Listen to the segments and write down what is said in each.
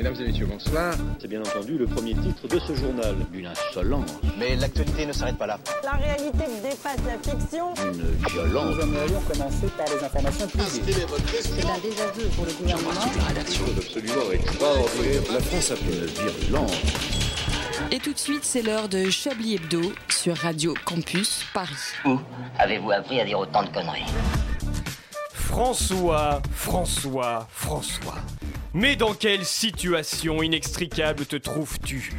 Mesdames et messieurs, bonsoir. C'est bien entendu le premier titre de ce journal. Une insolence. Mais l'actualité ne s'arrête pas là. La réalité dépasse la fiction. Une violence. Nous aimerions commencer par les informations privées. C'est un désaveu pour le gouvernement. la rédaction absolument extraordinaire. La France a fait une virulence. Et tout de suite, c'est l'heure de Chablis Hebdo sur Radio Campus Paris. Où avez-vous appris à dire autant de conneries? François, François, François. Mais dans quelle situation inextricable te trouves-tu?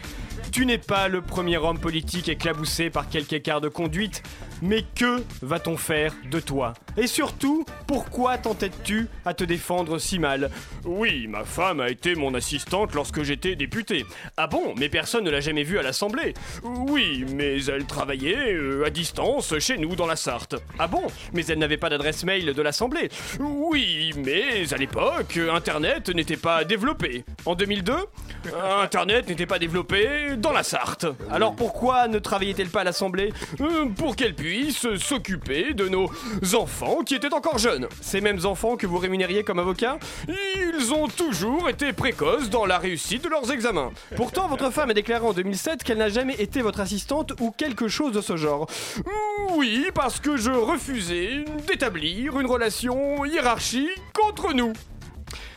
Tu n'es pas le premier homme politique éclaboussé par quelque écart de conduite, mais que va-t-on faire de toi? Et surtout, pourquoi t'entêtes-tu à te défendre si mal? Oui, ma femme a été mon assistante lorsque j'étais député. Ah bon Mais personne ne l'a jamais vue à l'Assemblée. Oui, mais elle travaillait euh, à distance chez nous dans la Sarthe. Ah bon Mais elle n'avait pas d'adresse mail de l'Assemblée. Oui, mais à l'époque, Internet n'était pas développé. En 2002, Internet n'était pas développé dans la Sarthe. Alors pourquoi ne travaillait-elle pas à l'Assemblée? Euh, Pour qu'elle puisse s'occuper de nos enfants qui étaient encore jeunes. Ces mêmes enfants que vous rémunériez comme avocat, ils ont toujours été précoces dans la réussite de leurs examens. Pourtant, votre femme a déclaré en 2007 qu'elle n'a jamais été votre assistante ou quelque chose de ce genre. Oui, parce que je refusais d'établir une relation hiérarchique entre nous.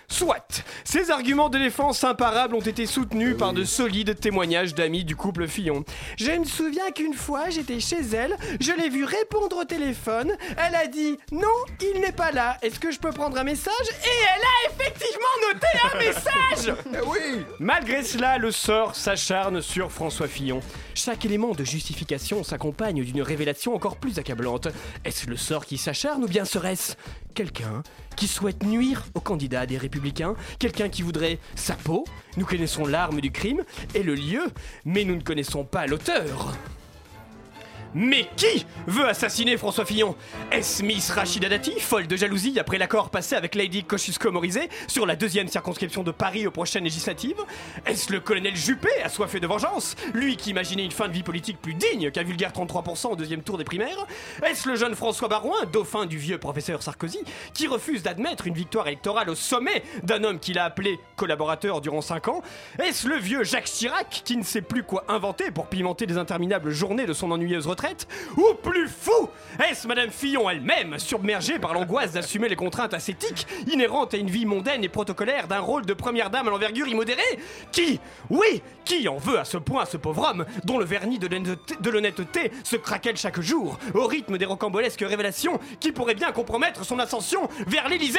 Soit, ces arguments de défense imparables ont été soutenus par de solides témoignages d'amis du couple Fillon. Je me souviens qu'une fois j'étais chez elle, je l'ai vue répondre au téléphone, elle a dit non, il n'est pas là, est-ce que je peux prendre un message? Et elle a effectivement noté un message. Oui. Malgré cela, le sort s'acharne sur François Fillon. Chaque élément de justification s'accompagne d'une révélation encore plus accablante. Est-ce le sort qui s'acharne ou bien serait-ce quelqu'un qui souhaite nuire au candidat des Républicains Quelqu'un qui voudrait sa peau Nous connaissons l'arme du crime et le lieu, mais nous ne connaissons pas l'auteur. Mais qui veut assassiner François Fillon? Est-ce Miss Rachida Dati, folle de jalousie après l'accord passé avec Lady Kosciusko-Morizet sur la deuxième circonscription de Paris aux prochaines législatives? Est-ce le colonel Juppé, assoiffé de vengeance Lui qui imaginait une fin de vie politique plus digne qu'un vulgaire 33% au deuxième tour des primaires? Est-ce le jeune François Barouin, dauphin du vieux professeur Sarkozy, qui refuse d'admettre une victoire électorale au sommet d'un homme qu'il a appelé collaborateur durant 5 ans? Est-ce le vieux Jacques Chirac, qui ne sait plus quoi inventer pour pimenter les interminables journées de son ennuyeuse retraite? Ou plus fou? Est-ce Madame Fillon elle-même, submergée par l'angoisse d'assumer les contraintes ascétiques inhérentes à une vie mondaine et protocolaire d'un rôle de première dame à l'envergure immodérée? Qui Oui Qui en veut à ce point à ce pauvre homme, dont le vernis de l'honnêteté- se craquelle chaque jour, au rythme des rocambolesques révélations qui pourraient bien compromettre son ascension vers l'Élysée?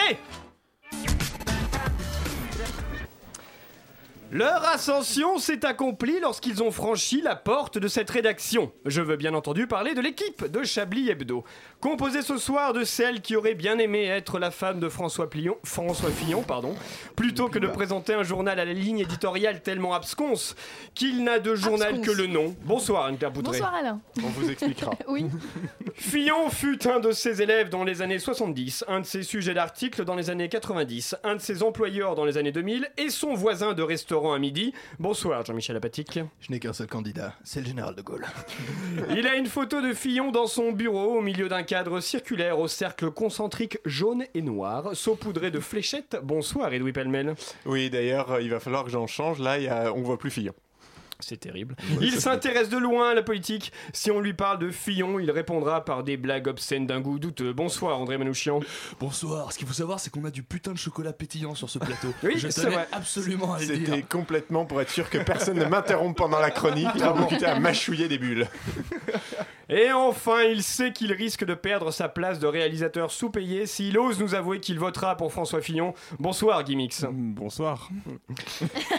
Leur ascension s'est accomplie lorsqu'ils ont franchi la porte de cette rédaction. Je veux bien entendu parler de l'équipe de Chablis Hebdo, composée ce soir de celle qui aurait bien aimé être la femme de François, Plion, François Fillon, pardon, plutôt que de présenter un journal à la ligne éditoriale tellement absconce qu'il n'a de journal Absconce. que le nom. Bonsoir Anne-Claire. Bonsoir Alain. On vous expliquera. Oui. Fillon fut un de ses élèves dans les années 70, un de ses sujets d'articles dans les années 90, un de ses employeurs dans les années 2000 et son voisin de restaurant à midi. Bonsoir Jean-Michel Apatique. Je n'ai qu'un seul candidat, c'est le général de Gaulle. Il a une photo de Fillon dans son bureau au milieu d'un cadre circulaire au cercle concentrique jaune et noir, saupoudré de fléchettes. Bonsoir Edoui Pellemel. Oui, d'ailleurs, il va falloir que j'en change. Là, y a- on voit plus Fillon. C'est terrible. Il s'intéresse de loin à la politique. Si on lui parle de Fillon, il répondra par des blagues obscènes d'un goût douteux. Bonsoir André Manouchian. Bonsoir, ce qu'il faut savoir c'est qu'on a du putain de chocolat pétillant sur ce plateau. Oui, Je c'est tenais vrai. absolument à le dire. C'était complètement pour être sûr que personne ne m'interrompe pendant la chronique. Quitte à mâchouiller des bulles. Et enfin, il sait qu'il risque de perdre sa place de réalisateur sous-payé s'il ose nous avouer qu'il votera pour François Fillon. Bonsoir Gimmix. Bonsoir.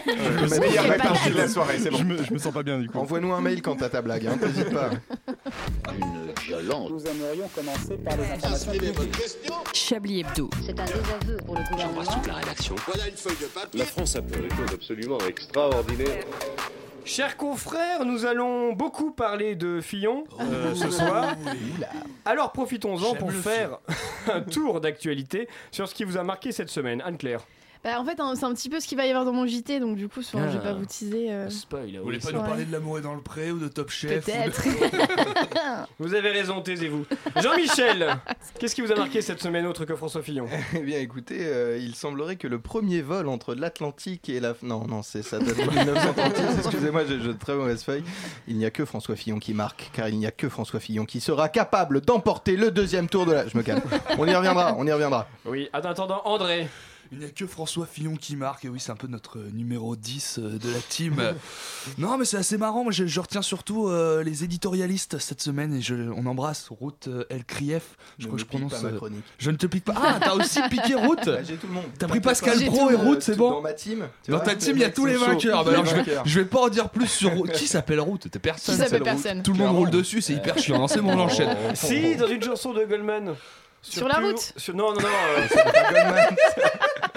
Euh, la meilleure répartie de la soirée, c'est bon. Je me, je me sens pas bien du coup. Envoie-nous un mail quand t'as ta blague, hein, n'hésite pas. Une violence. Nous aimerions commencer par les informations privées. Chablis Hebdo. C'est un désaveu pour le gouvernement. la rédaction. La France a fait des choses absolument extraordinaires. Chers confrères, nous allons beaucoup parler de Fillon euh, ce soir. Alors profitons-en pour faire un tour d'actualité sur ce qui vous a marqué cette semaine. Anne-Claire. Bah, en fait, hein, c'est un petit peu ce qu'il va y avoir dans mon JT, donc du coup, souvent, je vais Ah. pas vous teaser. euh. Spoil. Vous voulez pas nous parler de l'amour est dans le pré ou de Top Chef de- Peut-être. Vous avez raison, taisez-vous. Jean-Michel, qu'est-ce qui vous a marqué cette semaine autre que François Fillon? Eh bien, écoutez, euh, il semblerait que le premier vol entre l'Atlantique et la. Non, non, c'est ça date de 1936. Excusez-moi, j'ai j'ai de très mauvaise feuille. Il n'y a que François Fillon qui marque, car il n'y a que François Fillon qui sera capable d'emporter le deuxième tour de la. Je me calme. On y reviendra, on y reviendra. Oui, en attendant, André. Il n'y a que François Fillon qui marque, et oui, c'est un peu notre euh, numéro 10 euh, de la team. Non, mais c'est assez marrant, moi je, je retiens surtout euh, les éditorialistes cette semaine, et je, on embrasse euh, El Krief, je Ne crois que je prononce. pas ma euh, chronique. je ne te pique pas. Ah, t'as aussi piqué Ruth Bah, J'ai tout le monde. T'as pris Pascal pas. Pro et euh, c'est bon Dans ma team. Dans ta team, il y a tous les vainqueurs. Bah alors, je, vais, je vais pas en dire plus sur. Qui s'appelle Ruth? T'es personne. Qui s'appelle Ruth? personne. Tout le monde roule dessus, c'est hyper chiant. Non, c'est bon, on enchaîne. Si, dans une chanson de Goldman. Sur la route sur- Non, non, non. euh,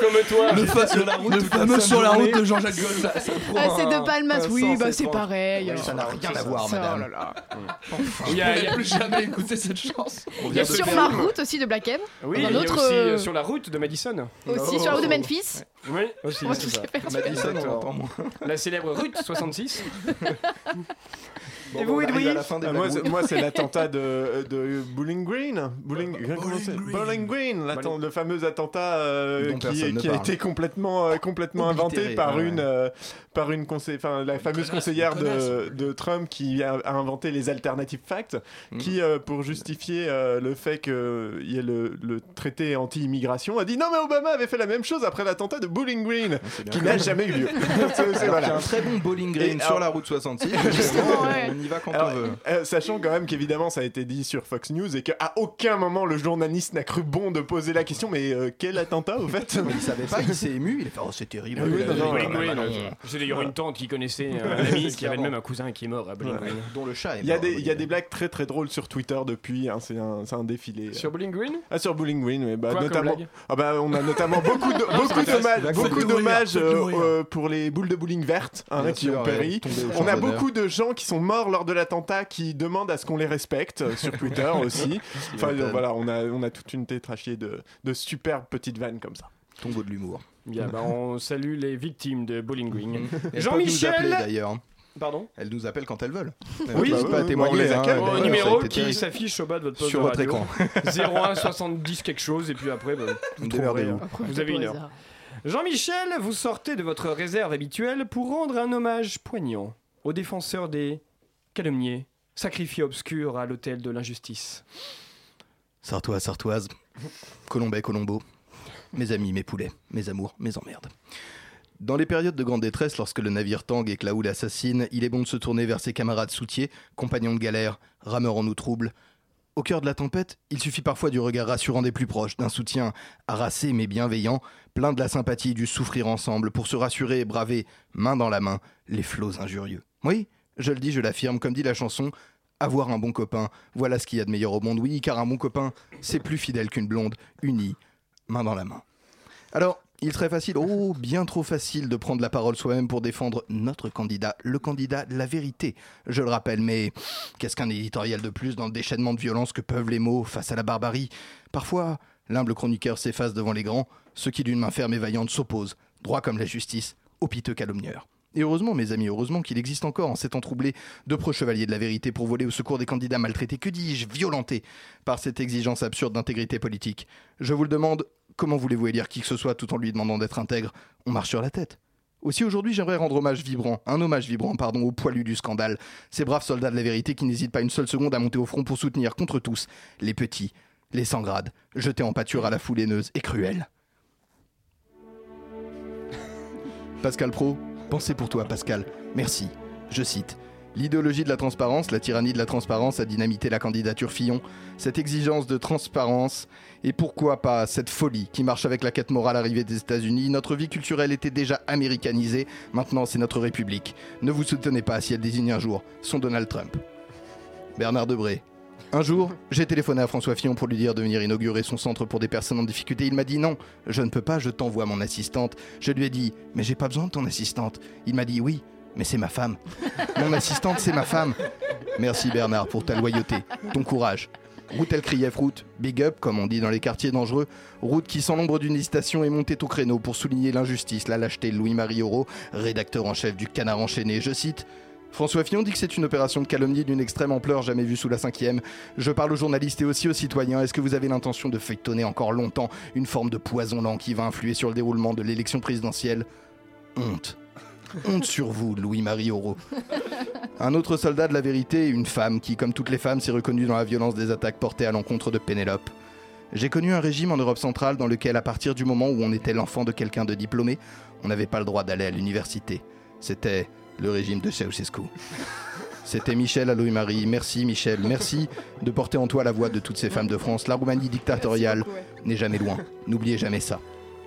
comme toi. Le, fa- sur la route le toute la fameux sur la route de Jean-Jacques Goldman. Ah, c'est de Palmas, oui, bah c'est pareil. Oui, ça n'a rien à voir, oh madame. là là. Il y a- plus jamais écouté cette chance. On Il y a sur ma route aussi de Black M. Oui, il y a aussi euh, euh, sur la route de Madison. Aussi sur la route de Memphis. Oui, aussi. Madison, on Exactement. entend moins. La célèbre route 66. Bon, Et vous, Edoui Ah, moi, c'est- moi, c'est l'attentat de, de Bowling Green. Bowling, Green. Bowling Green, l'atten- le fameux attentat euh, qui, a été complètement, euh, complètement inventé par ouais. une, euh, par une conseil, enfin la fameuse connasse, conseillère de, de Trump qui a, a inventé les alternative facts, Mm. qui euh, pour justifier euh, le fait qu'il y ait le, le traité anti-immigration a dit non mais Obama avait fait la même chose après l'attentat de Bowling Green, bien. qui n'a jamais eu lieu. C'est- voilà. a un très bon bowling green Et sur alors- la route 66. Justement, ouais. On y va quand Alors, on veut. euh, sachant quand même qu'évidemment ça a été dit sur Fox News et qu'à aucun moment le journaliste n'a cru bon de poser la question mais euh, quel attentat au fait? Mais il savait pas, il s'est ému, il a fait Oh, c'est terrible. Oui, non, non. euh, J'ai d'ailleurs une tante qui connaissait euh, un ami qui avait même un cousin qui est mort à Bowling Green. Dont le chat est Il y, a mort, des, il y a des blagues très très drôles sur Twitter depuis, hein, c'est un, c'est un défilé. Sur Bowling Green? Ah sur Bowling Green, oui, bah, Quoi notamment. Ah bah, on a notamment beaucoup de, beaucoup d'hommages, beaucoup d'hommages euh, euh, pour les boules de bowling vertes hein, qui ont péri. On a beaucoup de gens qui sont morts lors de l'attentat qui demandent à ce qu'on les respecte euh, sur Twitter aussi. Enfin euh, voilà, on a, on a toute une tétrachier de, de superbes petites vannes comme ça. Tombeau de l'humour. Bien, bah, on salue les victimes de Bowling Green. Elles peuvent nous Jean-Michel d'ailleurs. Pardon Elles nous appellent quand elles veulent. Oui, Elles peuvent oui, pas témoigner, on les hein, accueille. d'ailleurs, Au ça a numéro qui s'affiche au bas de votre poste Sur de votre radio. écran. 01 70 quelque chose et puis après bah, vous trouverez. Démerdez-vous. hein. Vous avez une heure. Jean-Michel, vous sortez de votre réserve habituelle pour rendre un hommage poignant aux défenseurs des calomniés, sacrifiés obscurs à l'autel de l'injustice. Sartoise, Sartoise. Colombais, Colombo. Mes amis, mes poulets, mes amours, mes emmerdes. Dans les périodes de grande détresse, lorsque le navire tangue et que la assassine, il est bon de se tourner vers ses camarades soutiers, compagnons de galère, rameurs en eau trouble. Au cœur de la tempête, il suffit parfois du regard rassurant des plus proches, d'un soutien harassé mais bienveillant, plein de la sympathie du souffrir ensemble pour se rassurer et braver, main dans la main, les flots injurieux. Oui, je le dis, je l'affirme, comme dit la chanson, avoir un bon copain, voilà ce qu'il y a de meilleur au monde. Oui, car un bon copain, c'est plus fidèle qu'une blonde, unie, main dans la main. Alors, il très facile, oh, bien trop facile de prendre la parole soi-même pour défendre notre candidat, le candidat de la vérité. Je le rappelle, mais qu'est-ce qu'un éditorial de plus dans le déchaînement de violence que peuvent les mots face à la barbarie? Parfois, l'humble chroniqueur s'efface devant les grands, ceux qui d'une main ferme et vaillante s'opposent, droit comme la justice, au piteux calomnieur. Et heureusement, mes amis, heureusement qu'il existe encore en ces temps troublés de pro chevaliers de la vérité pour voler au secours des candidats maltraités, que dis-je, violentés par cette exigence absurde d'intégrité politique. Je vous le demande, comment voulez-vous élire qui que ce soit tout en lui demandant d'être intègre? On marche sur la tête. Aussi aujourd'hui, j'aimerais rendre hommage vibrant, un hommage vibrant, pardon, aux poilus du scandale, ces braves soldats de la vérité qui n'hésitent pas une seule seconde à monter au front pour soutenir contre tous les petits, les sans grades, jetés en pâture à la foule haineuse et cruelle. Pascal Pro, pensez pour toi, Pascal. Merci. Je cite. L'idéologie de la transparence, la tyrannie de la transparence a dynamité la candidature Fillon. Cette exigence de transparence et pourquoi pas cette folie qui marche avec la quête morale arrivée des États-Unis. Notre vie culturelle était déjà américanisée, maintenant c'est notre République. Ne vous soutenez pas si elle désigne un jour son Donald Trump. Bernard Debré. Un jour, j'ai téléphoné à François Fillon pour lui dire de venir inaugurer son centre pour des personnes en difficulté. Il m'a dit non, je ne peux pas, je t'envoie mon assistante. Je lui ai dit, mais j'ai pas besoin de ton assistante. Il m'a dit oui, mais c'est ma femme. Mon assistante, c'est ma femme. Merci Bernard pour ta loyauté, ton courage Route El Krief, route Big Up, comme on dit dans les quartiers dangereux. Route qui, sans l'ombre d'une hésitation, est montée au créneau pour souligner l'injustice, la lâcheté de Louis-Marie Auro, rédacteur en chef du Canard enchaîné. Je cite. François Fillon dit que c'est une opération de calomnie d'une extrême ampleur jamais vue sous la cinquième. Je parle aux journalistes et aussi aux citoyens. Est-ce que vous avez l'intention de feuilletonner encore longtemps une forme de poison lent qui va influer sur le déroulement de l'élection présidentielle? Honte. Honte sur vous, Louis-Marie Auro. Un autre soldat de la vérité, une femme qui, comme toutes les femmes, s'est reconnue dans la violence des attaques portées à l'encontre de Pénélope. J'ai connu un régime en Europe centrale dans lequel, à partir du moment où on était l'enfant de quelqu'un de diplômé, on n'avait pas le droit d'aller à l'université. C'était le régime de Ceausescu. C'était Michel à Louis-Marie. Merci Michel, merci de porter en toi la voix de toutes ces femmes de France. La Roumanie dictatoriale n'est jamais loin. N'oubliez jamais ça.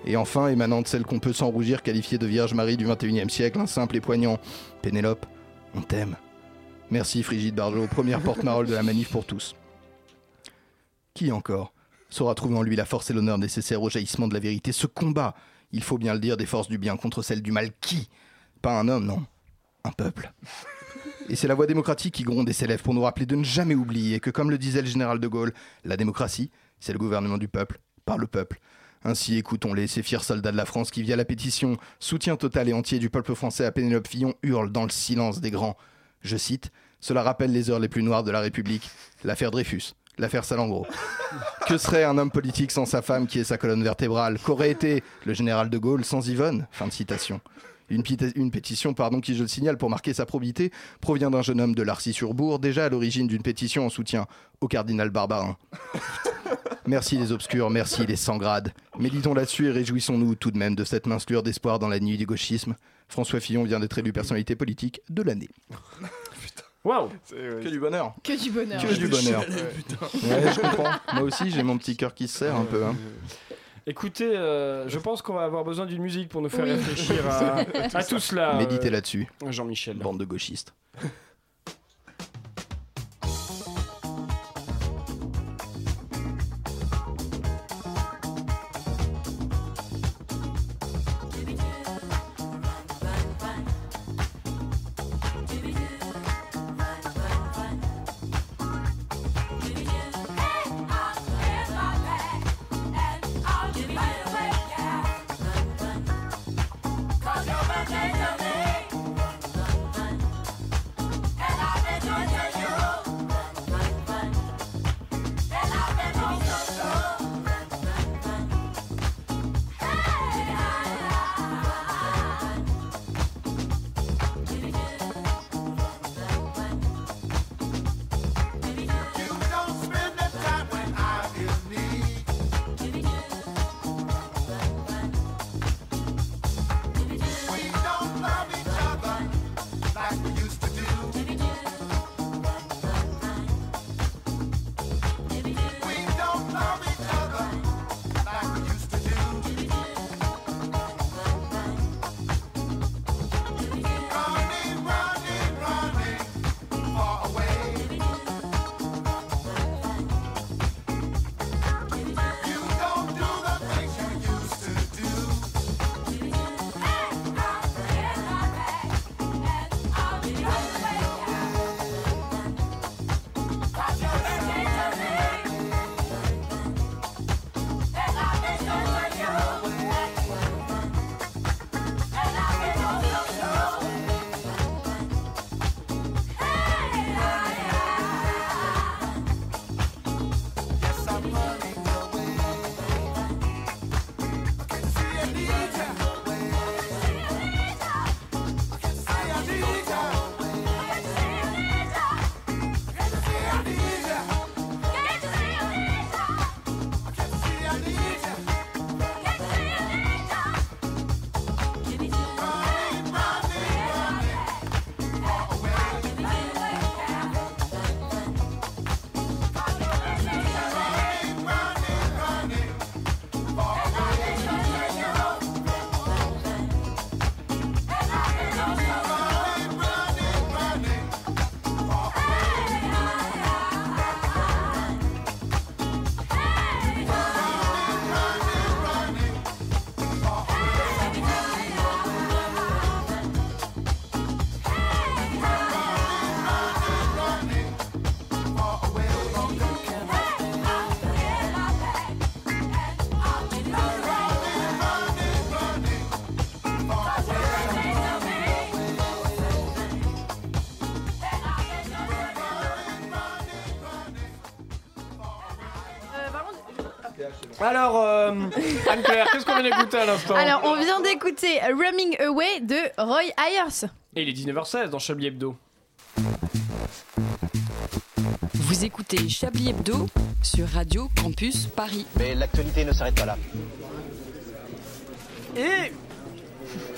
Et enfin, émanant de celle qu'on peut sans rougir qualifier de Vierge Marie du 21e siècle, un simple et poignant Pénélope, on t'aime. Merci Frigide Barjot, première porte-parole de la manif pour tous. Qui encore saura trouver en lui la force et l'honneur nécessaires au jaillissement de la vérité? Ce combat, il faut bien le dire, des forces du bien contre celles du mal. Qui? Pas un homme, non. Un peuple. Et c'est la voix démocratique qui gronde et s'élève pour nous rappeler de ne jamais oublier que, comme le disait le général de Gaulle, la démocratie, c'est le gouvernement du peuple, par le peuple. Ainsi, écoutons-les, ces fiers soldats de la France qui, via la pétition Soutien total et entier du peuple français à Pénélope Fillon, hurlent dans le silence des grands. Je cite Cela rappelle les heures les plus noires de la République, l'affaire Dreyfus, l'affaire Salengro. Que serait un homme politique sans sa femme qui est sa colonne vertébrale? Qu'aurait été le général de Gaulle sans Yvonne? Fin de citation. Une, pétition, pardon, qui, je le signale, pour marquer sa probité, provient d'un jeune homme de Larcy-sur-Bourg, déjà à l'origine d'une pétition en soutien au cardinal Barbarin. Merci les obscurs, merci les sans grades. Méditons là-dessus et réjouissons-nous tout de même de cette mince lueur d'espoir dans la nuit du gauchisme. François Fillon vient d'être élu personnalité politique de l'année. Waouh Que du bonheur Que du bonheur. Que du bonheur. Ouais, je comprends. Moi aussi, j'ai mon petit cœur qui se serre un peu. hein. Écoutez, euh, je pense qu'on va avoir besoin d'une musique pour nous faire Oui. réfléchir à, à tout cela. euh, Méditez là-dessus, Jean-Michel. bande de gauchistes. Alors, euh, Anne-Claire, qu'est-ce qu'on vient d'écouter à l'instant Alors, on vient d'écouter Running Away de Roy Ayers. Et il est 19h16 dans Chablis Hebdo. Vous écoutez Chablis Hebdo sur Radio Campus Paris. Mais l'actualité ne s'arrête pas là. Et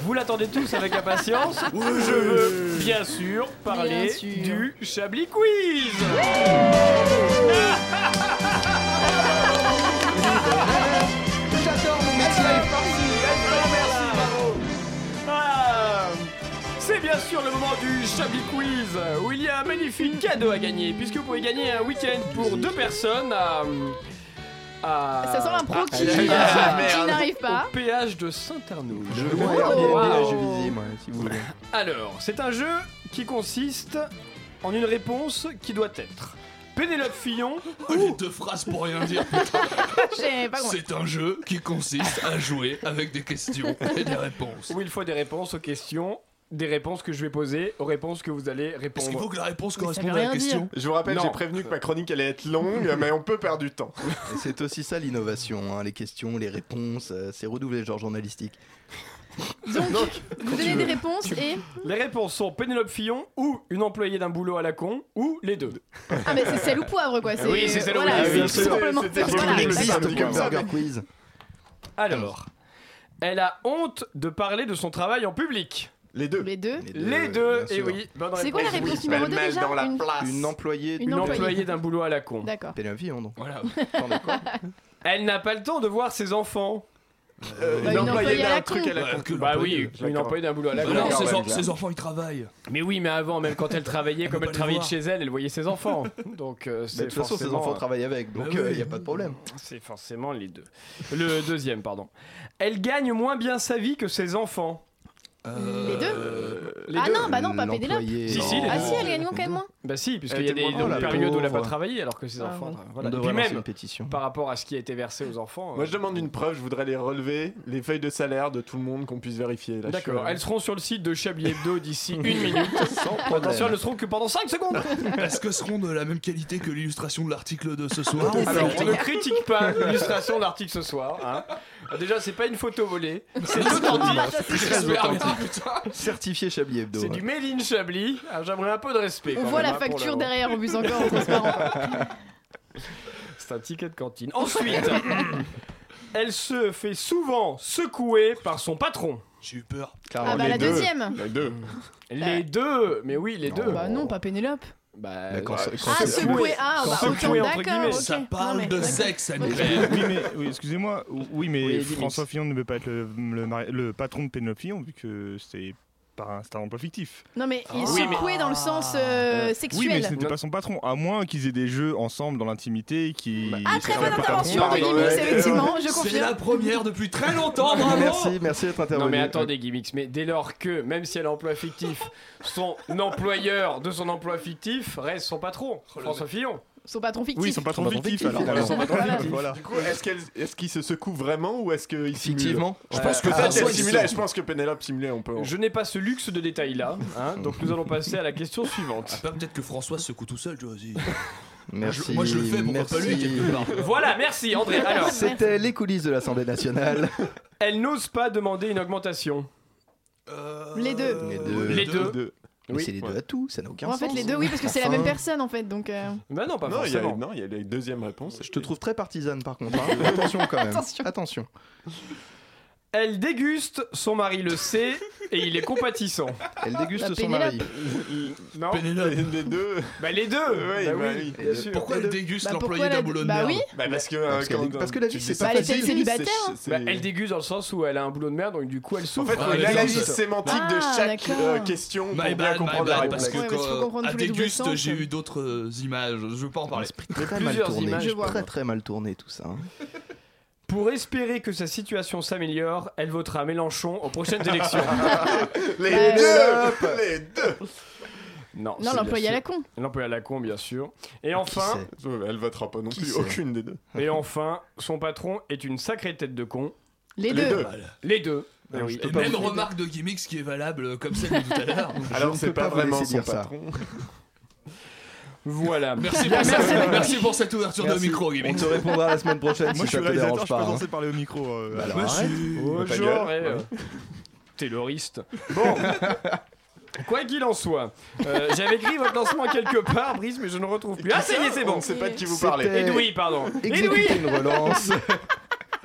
vous l'attendez tous avec impatience. Je veux bien sûr parler Bien sûr. du Chablis Quiz. J'adore bien sûr le moment du Chablis Quiz où il y a un magnifique cadeau à gagner puisque vous pouvez gagner un week-end pour deux personnes à. à- Ça sent l'impro qui, qui n'arrive pas. Au péage de Saint-Arnaud. Je Airbnb Wow. à Juvisy, moi, si vous voulez. Alors, c'est un jeu qui consiste en une réponse qui doit être Pénélope Fillon Oh, les deux phrases pour rien dire. C'est un jeu qui consiste à jouer avec des questions et des réponses. où il faut des réponses aux questions, des réponses que je vais poser, aux réponses que vous allez Est-ce qu'il faut répondre. que la réponse corresponde à la question? Je vous rappelle, j'ai prévenu que ma chronique allait être longue, mais on peut perdre du temps. Et C'est aussi ça l'innovation, hein, les questions, les réponses, euh, c'est redoubler le genre journalistique. Donc, vous donnez des réponses et. Les réponses sont Pénélope Fillon ou une employée d'un boulot à la con ou les deux. Ah, mais c'est sel ou poivre quoi. c'est- Oui, c'est sel ou voilà, poivre, tout c'est- simplement. Voilà, c'était- Il existe ça, comme ça. Burger Quiz. Alors, elle a honte de parler de son travail en public. Les deux. Les deux. Les deux, et oui. C'est quoi la réponse. numéro 2 Pêle-mêle déjà la Une-. Une employée Une employée. d'un boulot à la con. D'accord. Donc. Voilà. Attendez, quoi Elle n'a pas le temps de voir ses enfants. Euh, Bah, une une employée d'un la truc à la con. Bah oui, une employée d'un boulot à la Bah con. non, ses, en- enfants ils travaillent. Mais oui, mais avant, même quand elle travaillait, comme elle travaillait chez elle, elle voyait ses enfants. Donc, euh, Mais c'est De toute façon, ses forcément- enfants travaillent avec, donc Bah il oui. n'y a pas de problème. C'est forcément les deux. Le deuxième, pardon. Elle gagne moins bien sa vie que ses enfants. Euh, Les deux Les Ah deux. non, bah non, pas Pénélope. L'employé- Si, si, les Ah deux. si, elle gagne quand même moins. Bah si, puisqu'il y a était des, moins pauvre, la périodes où elle n'a pas pauvre. travaillé, alors que ses Ah, enfants. bon. Voilà. On Et devrait puis lancer même, une pétition. par rapport à ce qui a été versé aux enfants. Moi, euh, je demande une preuve. Je voudrais les relever, les feuilles de salaire de tout le monde, qu'on puisse vérifier. Là, je D'accord, suis- elles seront sur le site de Chablis Hebdo d'ici une minute. Attention, elles ne seront que pendant 5 secondes. Est-ce que seront de la même qualité que l'illustration de l'article de ce soir Alors, on ne critique pas l'illustration de l'article ce soir. hein. Déjà, c'est pas une photo volée, c'est authentique. J'espère bien, putain. Certifié Chablis Hebdo. C'est ouais. du Made in Chablis. Alors, J'aimerais un peu de respect. On voit la hein, facture derrière en plus encore en transparent. C'est un ticket de cantine. Ensuite, elle se fait souvent secouer par son patron. J'ai eu peur. Clairement, Ah bah les la deux. deuxième. Les deux. Les deux, mais oui, les deux. Bah non, pas Pénélope. Bah, Bah, quand bah, c'est- quand Ah, c'est secouer. Ah, Quand bah secouer, autant entre d'accord. guillemets. ok. Ça Non, parle mais de sexe. Anne-Claire. oui, mais oui, excusez-moi. Oui, mais Oui. François Fillon ne peut pas être le, le le patron de Pénélope Fillon vu que c'est par un, c'est un emploi fictif. Non mais il Oui, mais- secouait dans le sens euh, Oui, mais sexuel. ce n'était pas son patron, à moins qu'ils aient des jeux ensemble dans l'intimité qui. Ah, très bonne intervention de Gimmicks, effectivement, je C'est la confirme. première depuis très longtemps, bravo Merci, merci d'être intervenu. Non mais attendez Gimmicks, mais dès lors que, même si elle a emploi fictif, son employeur de son emploi fictif reste son patron, François Fillon. Son patron fictif. Oui, son patron Son patron fictif, fictif, alors. Son patron Voilà. fictif. Voilà. Du coup, est-ce qu'elle, est-ce qu'il se secoue vraiment ou est-ce qu'il simule Fictivement Je pense que François, qu'elle il simulait. Je pense que Pénélope simulait. On peut. Je n'ai pas ce luxe de détail là, hein, donc nous allons passer à la question Ah, suivante. pas peut-être que François se secoue tout seul, tu vois. Merci. Moi je le fais, pourquoi pas lui merci. quelque part Voilà, merci André. Alors, C'était les coulisses de l'Assemblée nationale. elle n'ose pas demander une augmentation. Les deux. Les deux. Les deux. Deux. Mais Oui. c'est les deux à tout, ça n'a aucun En sens. fait, les deux, oui, parce que c'est la même personne en fait, donc. euh, Bah non, pas Non, il y a, forcément. non, il y a les deuxième réponse. Je te trouve très partisane par contre. hein. Attention quand même. Attention. Attention. Elle déguste, son mari le sait et il est compatissant. Elle déguste La son mari. Non Pénélope. Les deux. Bah les deux. Oui, bah bah oui, oui. bien sûr. Pourquoi elle déguste Bah, l'employé d'un boulot de Bah merde oui. Bah parce que Parce qu'elle- quand- parce que la vie, c'est pas était célibataire. Bah, c'est- elle déguste dans le sens où elle a un boulot de merde, donc du coup elle En souffre. fait, Ah, faut elle l'analyse sémantique de Ah, chaque euh, question pour My bien comprendre la réponse. parce que à déguste, j'ai eu d'autres euh, images. Je veux pas en parler. Très mal Plusieurs tourné. images. Très très mal tourné tout ça. Pour espérer que sa situation s'améliore, elle votera Mélenchon aux prochaines élections. Les Ouais. deux Les deux Non, Non, l'employé à la con. L'employé à la con, bien sûr. Et Qui enfin, Elle votera pas non Qui plus, aucune des deux. et enfin, son patron est une sacrée tête de con. Les Les deux. deux. Les deux. Alors, oui. Et pas même remarque de gimmicks qui est valable comme celle de tout à l'heure. Alors ne c'est pas pas vraiment son dire ça. patron. Voilà. Merci pour, ça- merci. merci pour cette ouverture de micro, On Guillemette. te répondra la semaine prochaine Moi, si je suis ça te réalisateur, dérange je peux pas. hein. par parler au micro. euh, Bah alors, arrête. Bonjour, euh, Tayloriste. Bon. Quoi qu'il en soit, euh, j'avais écrit votre lancement quelque part, Brice, mais je ne retrouve plus. Ah, ça y est, c'est On bon. ne sait pas de qui vous parlez. Edoui, pardon. Edoui une relance.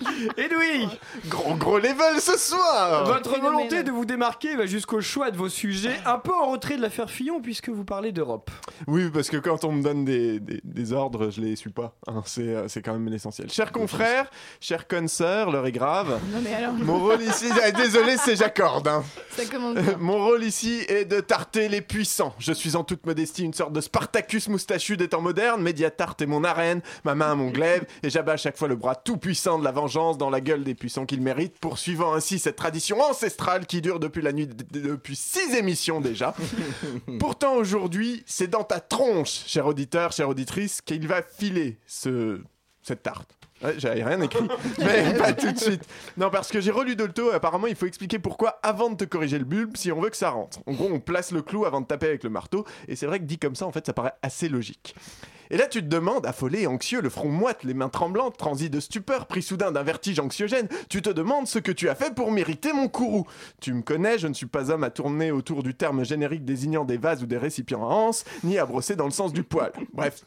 Edoui Gros gros level ce soir Votre volonté de vous démarquer va jusqu'au choix de vos sujets, un peu en retrait de l'affaire Fillon, puisque vous parlez d'Europe. Oui, parce que quand on me donne des, des- des ordres, je les suis pas. hein, c'est, euh, c'est quand même l'essentiel. Chers confrères, chers consoeurs, l'heure est grave. Non mais alors, Mon rôle ici, ah, désolé, c'est j'accorde. hein. ça commence bien. Mon rôle ici est de tarter les puissants. Je suis en toute modestie une sorte de Spartacus moustachu des temps modernes. Mediatart est mon arène, ma main mon glaive, et j'abats à chaque fois le bras tout puissant de la vengeance dans la gueule des puissants qu'il mérite, poursuivant ainsi cette tradition ancestrale qui dure depuis la nuit, depuis six émissions déjà. Pourtant aujourd'hui, c'est dans ta tronche, cher auditeur, chère auditrice, qu'il va filer ce cette tarte. Ouais, j'avais rien écrit, mais pas tout de suite. Non, parce que j'ai relu Dolto, apparemment il faut expliquer pourquoi avant de te corriger le bulbe si on veut que ça rentre. En gros, on place le clou avant de taper avec le marteau, et c'est vrai que dit comme ça, en fait, ça paraît assez logique. Et là, tu te demandes, affolé et anxieux, le front moite, les mains tremblantes, transi de stupeur, pris soudain d'un vertige anxiogène, tu te demandes ce que tu as fait pour mériter mon courroux. Tu me connais, je ne suis pas homme à tourner autour du terme générique désignant des vases ou des récipients à anse, ni à brosser dans le sens du poil. Bref,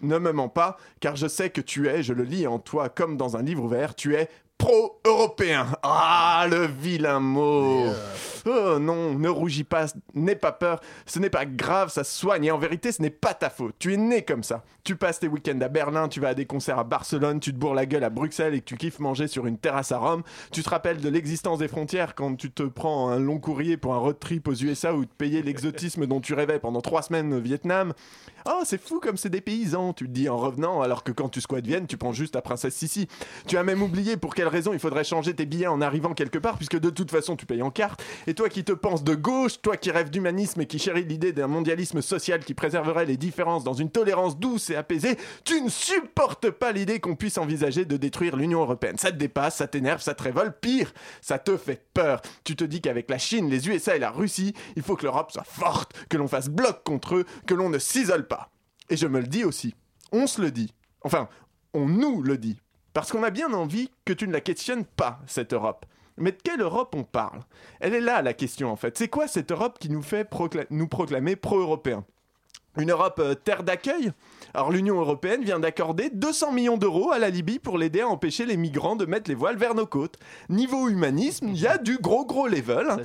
ne me mens pas, car je sais que tu es, je le lis en toi comme dans un livre ouvert, tu es pro-européen. Ah, le vilain mot. Oh non, ne rougis pas, n'aie pas peur, ce n'est pas grave, ça se soigne, et en vérité, ce n'est pas ta faute. Tu es né comme ça. Tu passes tes week-ends à Berlin, tu vas à des concerts à Barcelone, tu te bourres la gueule à Bruxelles et que tu kiffes manger sur une terrasse à Rome. Tu te rappelles de l'existence des frontières quand tu te prends un long courrier pour un road trip aux USA ou te payer l'exotisme dont tu rêvais pendant trois semaines au Vietnam. Oh, c'est fou comme c'est des paysans, tu te dis en revenant, alors que quand tu squattes Vienne, tu prends juste la princesse Sissi. Tu as même oublié pour quelle raison il faudrait changer tes billets en arrivant quelque part, puisque de toute façon tu payes en carte. Et toi qui te penses de gauche, toi qui rêves d'humanisme et qui chéris l'idée d'un mondialisme social qui préserverait les différences dans une tolérance douce et apaisée, tu ne supportes pas l'idée qu'on puisse envisager de détruire l'Union européenne. Ça te dépasse, ça t'énerve, ça te révolte, pire, ça te fait peur. Tu te dis qu'avec la Chine, les USA et la Russie, il faut que l'Europe soit forte, que l'on fasse bloc contre eux, que l'on ne s'isole pas. Et je me le dis aussi. On se le dit. Enfin, on nous le dit. Parce qu'on a bien envie que tu ne la questionnes pas, cette Europe. Mais de quelle Europe on parle? Elle est là la question en fait. C'est quoi cette Europe qui nous fait nous proclamer pro-européens? Une Europe euh, terre d'accueil? Alors l'Union européenne vient d'accorder 200 millions d'euros à la Libye pour l'aider à empêcher les migrants de mettre les voiles vers nos côtes. Niveau humanisme, il y a du gros gros level.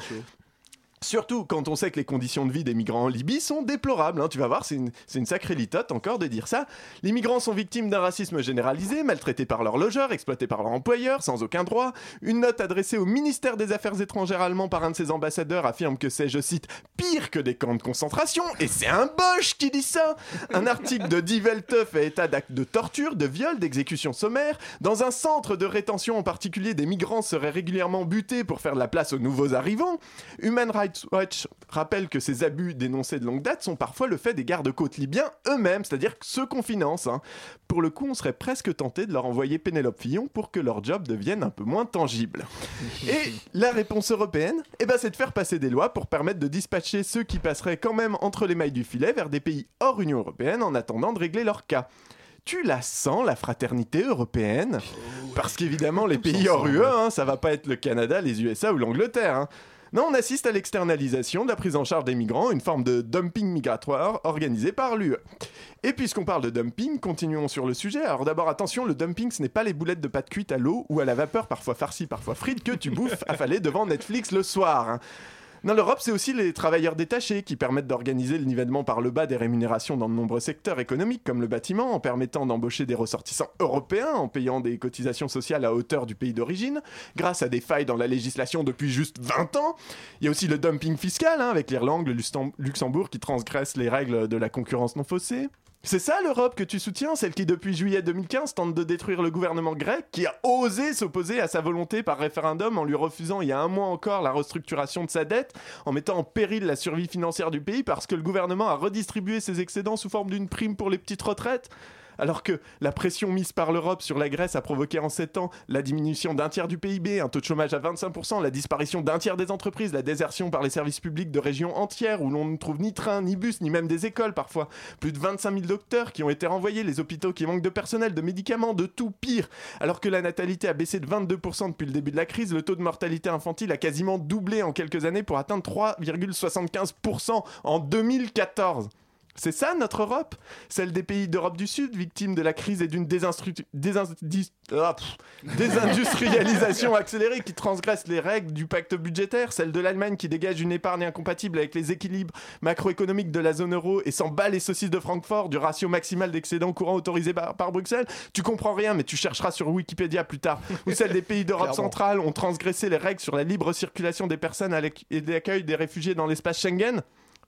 Surtout quand on sait que les conditions de vie des migrants en Libye sont déplorables. hein. Tu vas voir, c'est une, sacrée litote encore de dire ça. Les migrants sont victimes d'un racisme généralisé, maltraités par leurs logeurs, exploités par leurs employeurs, sans aucun droit. Une note adressée au ministère des Affaires étrangères allemand par un de ses ambassadeurs affirme que c'est, je cite, pire que des camps de concentration. Et c'est un Bosch qui dit ça Un article de Die Welt fait état d'actes de torture, de viol, d'exécution sommaire. Dans un centre de rétention en particulier, des migrants seraient régulièrement butés pour faire de la place aux nouveaux arrivants. Human Rights Watch rappelle que ces abus dénoncés de longue date sont parfois le fait des gardes-côtes libyens eux-mêmes, c'est-à-dire ceux qu'on finance. hein. Pour le coup, on serait presque tenté de leur envoyer Pénélope Fillon pour que leur job devienne un peu moins tangible. Et la réponse européenne, eh ben, c'est de faire passer des lois pour permettre de dispatcher ceux qui passeraient quand même entre les mailles du filet vers des pays hors Union européenne en attendant de régler leur cas. Tu la sens, la fraternité européenne? Parce qu'évidemment, les pays hors UE, hein, ça va pas être le Canada, les USA ou l'Angleterre. hein. Non, on assiste à l'externalisation de la prise en charge des migrants, une forme de dumping migratoire organisée par l'UE. Et puisqu'on parle de dumping, continuons sur le sujet. Alors d'abord, attention, le dumping, ce n'est pas les boulettes de pâte cuite à l'eau ou à la vapeur, parfois farcies, parfois frites, que tu bouffes affalé devant Netflix le soir. Non, l'Europe, c'est aussi les travailleurs détachés qui permettent d'organiser le nivellement par le bas des rémunérations dans de nombreux secteurs économiques, comme le bâtiment, en permettant d'embaucher des ressortissants européens, en payant des cotisations sociales à hauteur du pays d'origine, grâce à des failles dans la législation depuis juste 20 ans. Il y a aussi le dumping fiscal, hein, avec l'Irlande, le Luxembourg qui transgressent les règles de la concurrence non faussée. C'est ça l'Europe que tu soutiens, celle qui depuis juillet 2015 tente de détruire le gouvernement grec, qui a osé s'opposer à sa volonté par référendum en lui refusant il y a un mois encore la restructuration de sa dette, en mettant en péril la survie financière du pays parce que le gouvernement a redistribué ses excédents sous forme d'une prime pour les petites retraites Alors que la pression mise par l'Europe sur la Grèce a provoqué en 7 ans la diminution d'un tiers du PIB, un taux de chômage à 25%, la disparition d'un tiers des entreprises, la désertion par les services publics de régions entières où l'on ne trouve ni train, ni bus, ni même des écoles parfois. Plus de 25 000 docteurs qui ont été renvoyés, les hôpitaux qui manquent de personnel, de médicaments, de tout pire. Alors que la natalité a baissé de 22% depuis le début de la crise, le taux de mortalité infantile a quasiment doublé en quelques années pour atteindre 3,75% en 2014. C'est ça notre Europe? Celle des pays d'Europe du Sud, victimes de la crise et d'une désinstru- ah, désindustrialisation accélérée qui transgresse les règles du pacte budgétaire, celle de l'Allemagne qui dégage une épargne incompatible avec les équilibres macroéconomiques de la zone euro et s'en bat les saucisses de Francfort du ratio maximal d'excédent courant autorisé par, par Bruxelles. Tu comprends rien, mais tu chercheras sur Wikipédia plus tard. Ou celle des pays d'Europe centrale ont transgressé les règles sur la libre circulation des personnes et l'accueil des réfugiés dans l'espace Schengen.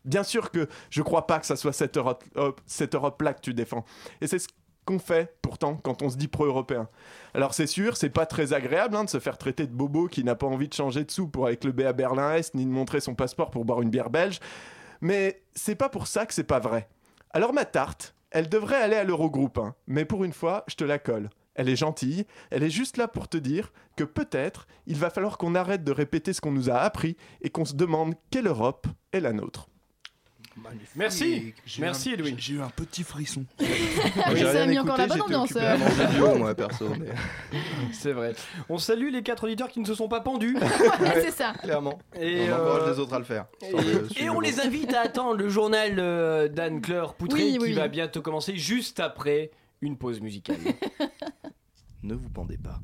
Bien sûr que je crois pas que ça soit cette Europe, Europe- cette Europe-là que tu défends. Et c'est ce qu'on fait pourtant quand on se dit pro-européen. Alors c'est sûr, c'est pas très agréable hein, de se faire traiter de bobo qui n'a pas envie de changer de sous pour avec le B à Berlin-Est ni de montrer son passeport pour boire une bière belge. Mais c'est pas pour ça que c'est pas vrai. Alors ma tarte, elle devrait aller à l'Eurogroupe, hein, mais pour une fois, je te la colle. Elle est gentille, elle est juste là pour te dire que peut-être il va falloir qu'on arrête de répéter ce qu'on nous a appris et qu'on se demande quelle Europe est la nôtre. Merci, merci un- Edwin. J'ai eu un petit frisson. Oui, ça a mis encore la bonne ambiance, moi, perso. mais- C'est vrai. On salue les quatre auditeurs qui ne se sont pas pendus. Ouais, c'est ça. Clairement. Et, on encourage euh, les autres à le faire. Et, le on le les invite à attendre le journal euh, d'Anne-Claire Poutré Oui, qui oui, va bientôt commencer juste après une pause musicale. Ne vous pendez pas.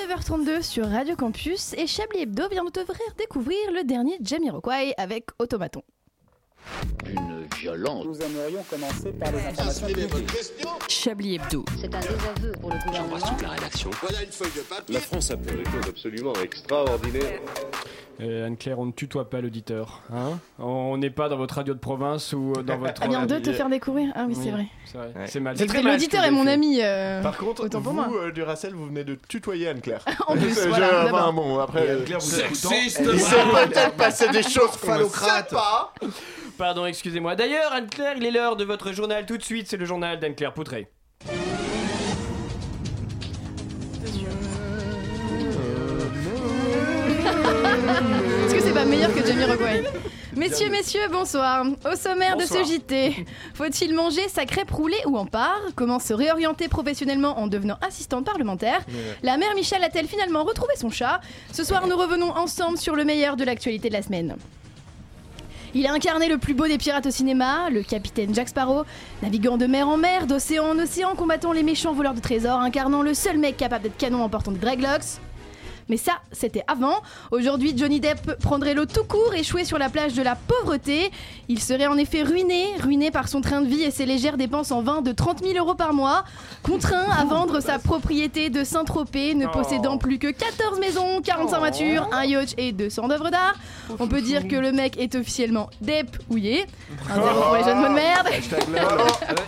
19h32 sur Radio Campus et Chablis Hebdo vient de t'ouvrir découvrir le dernier Jamiroquai avec Automaton. Une violence. Nous aimerions commencer par les informations publiques. Chablis Hebdo. C'est un désaveu pour le gouvernement. la rédaction. Voilà une feuille de papier. La France a fait des choses absolument extraordinaires. Euh, Anne-Claire, on ne tutoie pas l'auditeur. Hein? On n'est pas dans votre radio de province ou dans votre. Ah bien, de te faire découvrir Ah oui, c'est vrai. C'est vrai. Ouais. C'est mal. C'est très L'auditeur est mon ami. euh, Par contre, autant pour vous, moi. euh, Duracell, vous venez de tutoyer Anne-Claire. En plus, Je- voilà, enfin, d'abord. bon, après, euh, Anne-Claire, vous Sexiste, il s'est peut-être passé des choses qu'on ne sait pas. Pardon, excusez-moi. D'ailleurs, Anne-Claire, il est l'heure de votre journal tout de suite. C'est le journal d'Anne-Claire Poutré. Est-ce que c'est pas meilleur que Jamiroquai Messieurs, messieurs, bonsoir. Au sommaire de ce JT, faut-il manger sa crêpe roulée ou en part Comment se réorienter professionnellement en devenant assistante parlementaire La mère Michel a-t-elle finalement retrouvé son chat Ce soir, nous revenons ensemble sur le meilleur de l'actualité de la semaine. Il a incarné le plus beau des pirates au cinéma, le capitaine Jack Sparrow, naviguant de mer en mer, d'océan en océan, combattant les méchants voleurs de trésors, incarnant le seul mec capable d'être canon en portant des. Mais ça, c'était avant. Aujourd'hui, Johnny Depp prendrait l'eau tout court, échoué sur la plage de la pauvreté. Il serait en effet ruiné, ruiné par son train de vie et ses légères dépenses en vin de 30 000 euros par mois. Contraint à vendre sa propriété de Saint-Tropez, ne Oh. possédant plus que 14 maisons, 45 Oh. voitures, un yacht et 200 d'œuvres d'art. On peut dire que le mec est officiellement Depp-ouillé. Un zéro pour les jeunes mots de merde.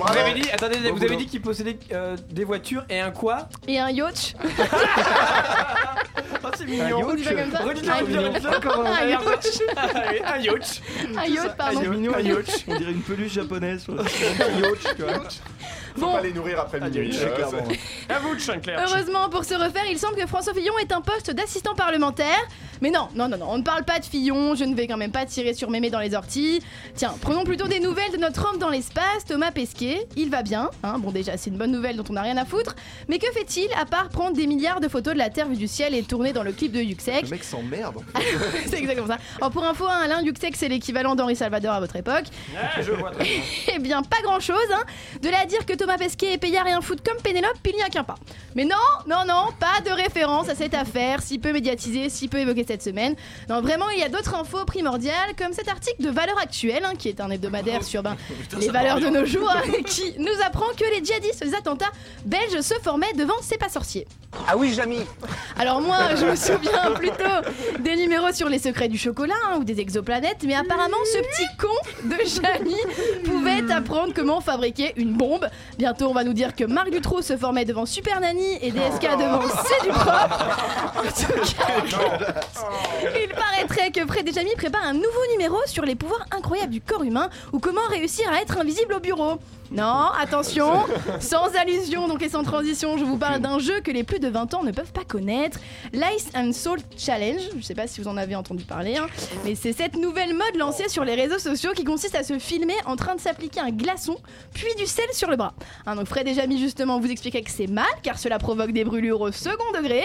Vous avez dit, attendez, vous avez dit qu'il possédait euh, des voitures et un quoi? Et un yacht. C'est mignon. On dit pas comme ça Un yacht. Un yacht. Un yacht. Un yacht, pardon. Un yacht. On dirait une peluche japonaise. un yacht, tu vois. Faut Bon. pas les nourrir après euh, clairement. c'est- À vous, Anne-Claire. Heureusement, pour se refaire, il semble que François Fillon est un poste d'assistant parlementaire. Mais non, non, non, non, on ne parle pas de Fillon, je ne vais quand même pas tirer sur mémé dans les orties. Tiens, prenons plutôt des nouvelles de notre homme dans l'espace, Thomas Pesquet. Il va bien, hein, bon déjà c'est une bonne nouvelle dont on n'a rien à foutre. Mais que fait-il à part prendre des milliards de photos de la Terre vue du ciel et tourner dans le clip de Yuxek Le mec s'emmerde. C'est exactement ça. Alors pour info, hein, Alain Yuxek c'est l'équivalent d'Henri Salvador à votre époque. Ah, je vois très bien. Eh bien, pas grand chose, hein. De là à dire que Thomas Pesquet est payé à rien foutre comme Pénélope, il n'y a qu'un pas. Mais non, non, non, pas de référence à cette affaire, si peu médiatisée, si peu évoquée cette semaine. Non, vraiment, il y a d'autres infos primordiales, comme cet article de Valeurs Actuelles, hein, qui est un hebdomadaire sur ben, les valeurs de nos jours, hein, qui nous apprend que les djihadistes des attentats belges se formaient devant ces pas sorciers. Ah oui, Jamy Alors moi, je me souviens plutôt des numéros sur les secrets du chocolat hein, ou des exoplanètes, mais apparemment ce petit con de Jamy pouvait apprendre comment fabriquer une bombe. Bientôt, on va nous dire que Marc Dutroux se formait devant Super Nanny et DSK devant C'est du propre. En tout cas, il paraîtrait que Fred et Jamy préparent un nouveau numéro sur les pouvoirs incroyables du corps humain ou comment réussir à être invisible au bureau. Non, attention, sans allusion donc et sans transition, je vous parle d'un jeu que les plus de 20 ans ne peuvent pas connaître, l'Ice and Salt Challenge. Je sais pas si vous en avez entendu parler, hein, mais c'est cette nouvelle mode lancée sur les réseaux sociaux qui consiste à se filmer en train de s'appliquer un glaçon puis du sel sur le bras. Hein, donc Fred et Jamy justement vous expliquaient que c'est mal car cela provoque des brûlures au second degré.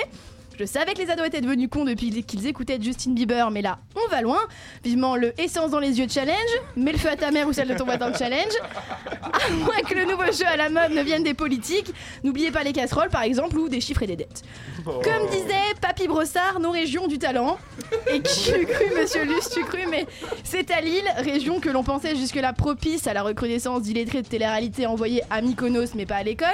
Je savais que les ados étaient devenus cons depuis qu'ils écoutaient Justin Bieber, mais là, on va loin. Vivement le essence dans les yeux challenge, mets le feu à ta mère ou celle de ton voisin challenge. À moins que le nouveau jeu à la mode ne vienne des politiques, n'oubliez pas les casseroles par exemple ou des chiffres et des dettes. Comme disait Papy Brossard, nos régions du talent. Et qui l'eût cru, monsieur Luce, tu cru, mais c'est à Lille, région que l'on pensait jusque-là propice à la recrudescence d'illettrés de télé-réalité envoyés à Mykonos mais pas à l'école.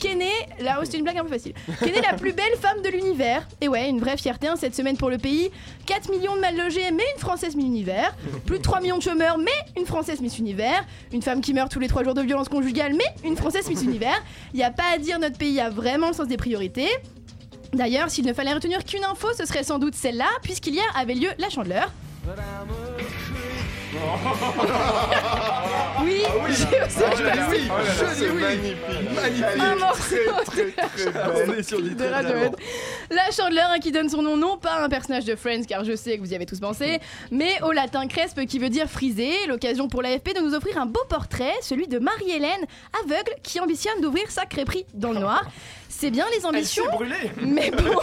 Qu'est née, là oh, c'est une blague un peu facile, qu'est née la plus belle femme de l'univers? Et ouais, une vraie fierté hein, cette semaine pour le pays. 4 millions de mal logés, mais une française Miss Univers. Plus de 3 millions de chômeurs, mais une française Miss Univers. Une femme qui meurt tous les 3 jours de violence conjugale, mais une française Miss Univers. Il n'y a pas à dire, notre pays a vraiment le sens des priorités. D'ailleurs, s'il ne fallait retenir qu'une info, ce serait sans doute celle-là, puisqu'hier avait lieu la chandeleur. Oui, j'ai aussi Ah oui, Je dis c'est oui. magnifique. Magnifique. Elle Un morceau très très belle. sur de Radiohead. La chandeleur hein, qui donne son nom non pas à un personnage de Friends car je sais que vous y avez tous pensé, mais au latin crespe qui veut dire frisé, l'occasion pour l'AFP de nous offrir un beau portrait, celui de Marie-Hélène, aveugle, qui ambitionne d'ouvrir sa crêperie dans le noir. C'est bien les Elle ambitions, brûlée. mais bon,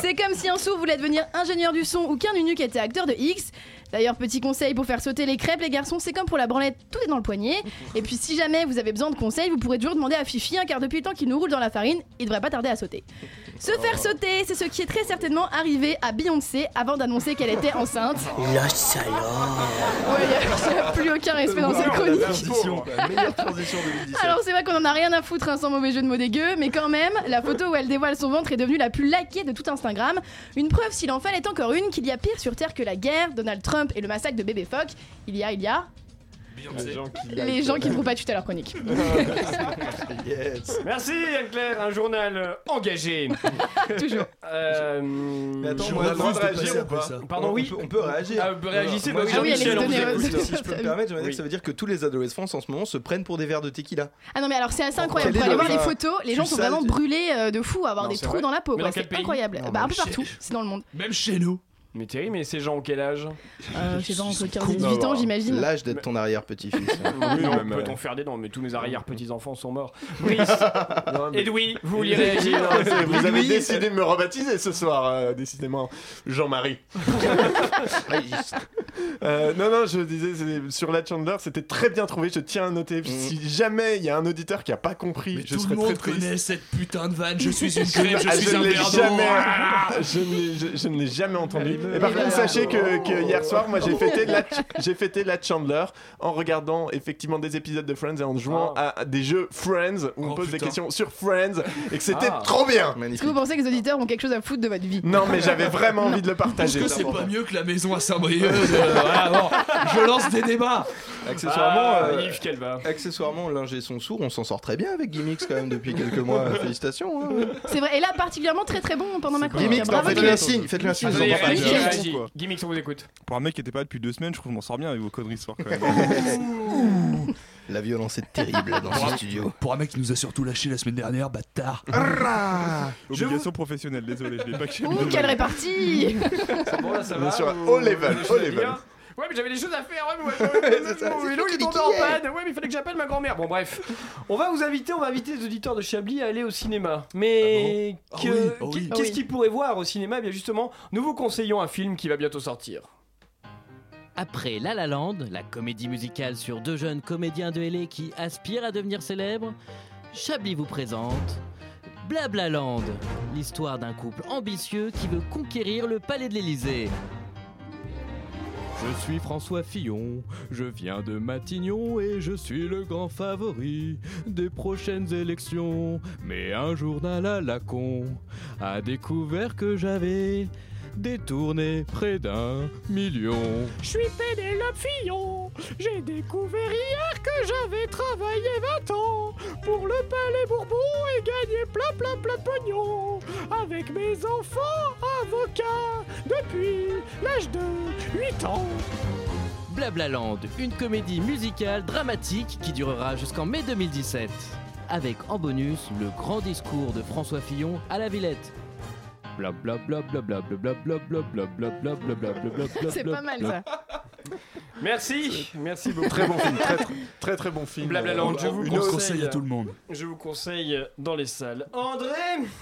c'est comme si un sourd voulait devenir ingénieur du son ou qu'un eunuque était acteur de X. D'ailleurs, petit conseil pour faire sauter les crêpes, les garçons, c'est comme pour la branlette, tout est dans le poignet. Et puis si jamais vous avez besoin de conseils, vous pourrez toujours demander à Fifi, hein, car depuis le temps qu'il nous roule dans la farine, il devrait pas tarder à sauter. Se faire sauter, c'est ce qui est très certainement arrivé à Beyoncé avant d'annoncer qu'elle était enceinte. La salope Ouais, il n'y a, plus aucun respect dans cette chronique. Meilleure transition 2017. Alors c'est vrai qu'on en a rien à foutre hein, sans mauvais jeu de mots dégueu, mais quand même, la photo où elle dévoile son ventre est devenue la plus likée de tout Instagram. Une preuve, s'il en fallait encore une, qu'il y a pire sur Terre que la guerre, Donald Trump et le massacre de bébé phoque. Il y a, il y a Les gens qui les gens qui ne trouvent pas de à leur chronique. Yes. Merci Anne-Claire, un journal euh, engagé. Toujours. Euh, Mais attends, on a le droit de de réagir ou pas. Pardon, on oui. peut, on peut réagir. Ah, vous réagissez, Moi, bah oui, Ah oui, on vous écoute. Si je peux me permettre, j'aimerais dire Oui. que ça veut dire que tous les adolescents France en ce moment se prennent pour des verres de tequila. Ah non mais alors c'est assez incroyable. Aller le- voir les photos, les gens sont vraiment brûlés euh, de fou, à avoir des trous dans la peau. C'est incroyable. Bah, un peu partout, c'est dans le monde. Même chez nous. Mais Thierry, mais ces gens ont quel âge? Euh, je sais pas, entre 15 et cons 18 ans j'imagine. L'âge d'être ton arrière-petit-fils. Oui, non, peut-on faire des noms Mais tous mes arrière-petits-enfants sont morts. Brice, non, mais- Edoui, vous vouliez réagir Vous avez Oui. décidé de me rebaptiser ce soir, euh, décidément. Jean-Marie. Euh, non, non, je disais sur la Chandler, c'était très bien trouvé. Je tiens à noter. Si jamais il y a un auditeur qui a pas compris, Mais je tout serais le très monde connaît cette putain de vanne. Je suis une crème, je Ah, suis un jamais, Ah je ne l'ai- je- je ne l'ai jamais entendu. Et par contre, sachez que, que hier soir, moi, j'ai fêté la, j'ai fêté la Chandler en regardant effectivement des épisodes de Friends et en jouant à, à des jeux Friends où on Oh, pose des questions sur Friends et que c'était Ah. trop bien. Est-ce que vous pensez que les auditeurs ont quelque chose à foutre de votre vie? Non, mais j'avais vraiment envie de le Est-ce partager. que c'est pas mieux que la maison à Saint-Brieuc euh, Je lance des débats. Accessoirement, Ah, euh, Yves Calva. accessoirement, l'ingé son sourd, on s'en sort très bien avec Gimmicks quand même depuis quelques mois. Félicitations. hein. C'est vrai, et là particulièrement très très bon pendant ma chronique. Gimmicks, faites-lui un signe, faites-lui un signe. Gimmicks. Gimmicks, on vous écoute. Pour un mec qui était pas là depuis deux semaines, je trouve que je m'en sors bien avec vos conneries ce soir quand même. La violence est terrible dans ce studio. Pour un mec qui nous a surtout lâché la semaine dernière, bâtard. Obligation professionnelle, désolé, je l'ai pas que Ouh, quelle répartie Bon, là, ça va. level, à level. Ouais, mais j'avais des choses à faire. Ouais, mais ouais, c'est ça, mon vélo il est tombé en panne. Ouais, mais il fallait que j'appelle ma grand-mère. Bon, bref. On va vous inviter, on va inviter les auditeurs de Chablis à aller au cinéma. Mais Ah que- oui, ah oui. Ah qu'est-ce qu'ils pourraient voir au cinéma? Eh Bien justement, nous vous conseillons un film qui va bientôt sortir. Après La La Land, la comédie musicale sur deux jeunes comédiens de LA qui aspirent à devenir célèbres, Chablis vous présente Blabla Land, l'histoire d'un couple ambitieux qui veut conquérir le palais de l'Élysée. Je suis François Fillon, je viens de Matignon et je suis le grand favori des prochaines élections. Mais un journal à la con a découvert que j'avais détourné près d'un million. Je suis Pénélope Fillon, j'ai découvert hier que j'avais travaillé 20 ans pour le Palais Bourbon et gagné plein plein plein de pognon avec mes enfants avocats depuis l'âge de 8 ans. Blablaland, une comédie musicale dramatique qui durera jusqu'en mai 2017. Avec en bonus le grand discours de François Fillon à la Villette. C'est pas mal ça. Merci, merci beaucoup. Très bon film, très très très, très bon film. Blablaland, je vous Une On autre- conseille à tout le monde. Je vous conseille dans les salles. André,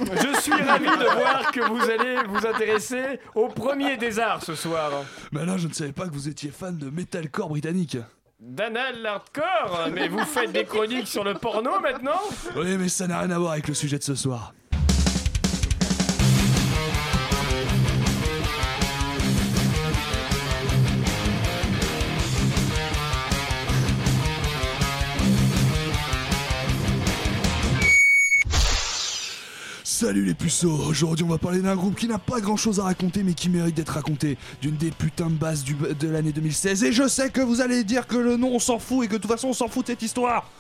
je suis ravi de voir que vous allez vous intéresser au premier des arts ce soir. Mais là, je ne savais pas que vous étiez fan de metalcore britannique. Danal hardcore, mais vous faites des chroniques sur le porno maintenant? Oui, mais ça n'a rien à voir avec le sujet de ce soir. Salut les puceaux, aujourd'hui on va parler d'un groupe qui n'a pas grand chose à raconter mais qui mérite d'être raconté, d'une des putains de bases du- de l'année 2016 et je sais que vous allez dire que le nom on s'en fout et que de toute façon on s'en fout de cette histoire.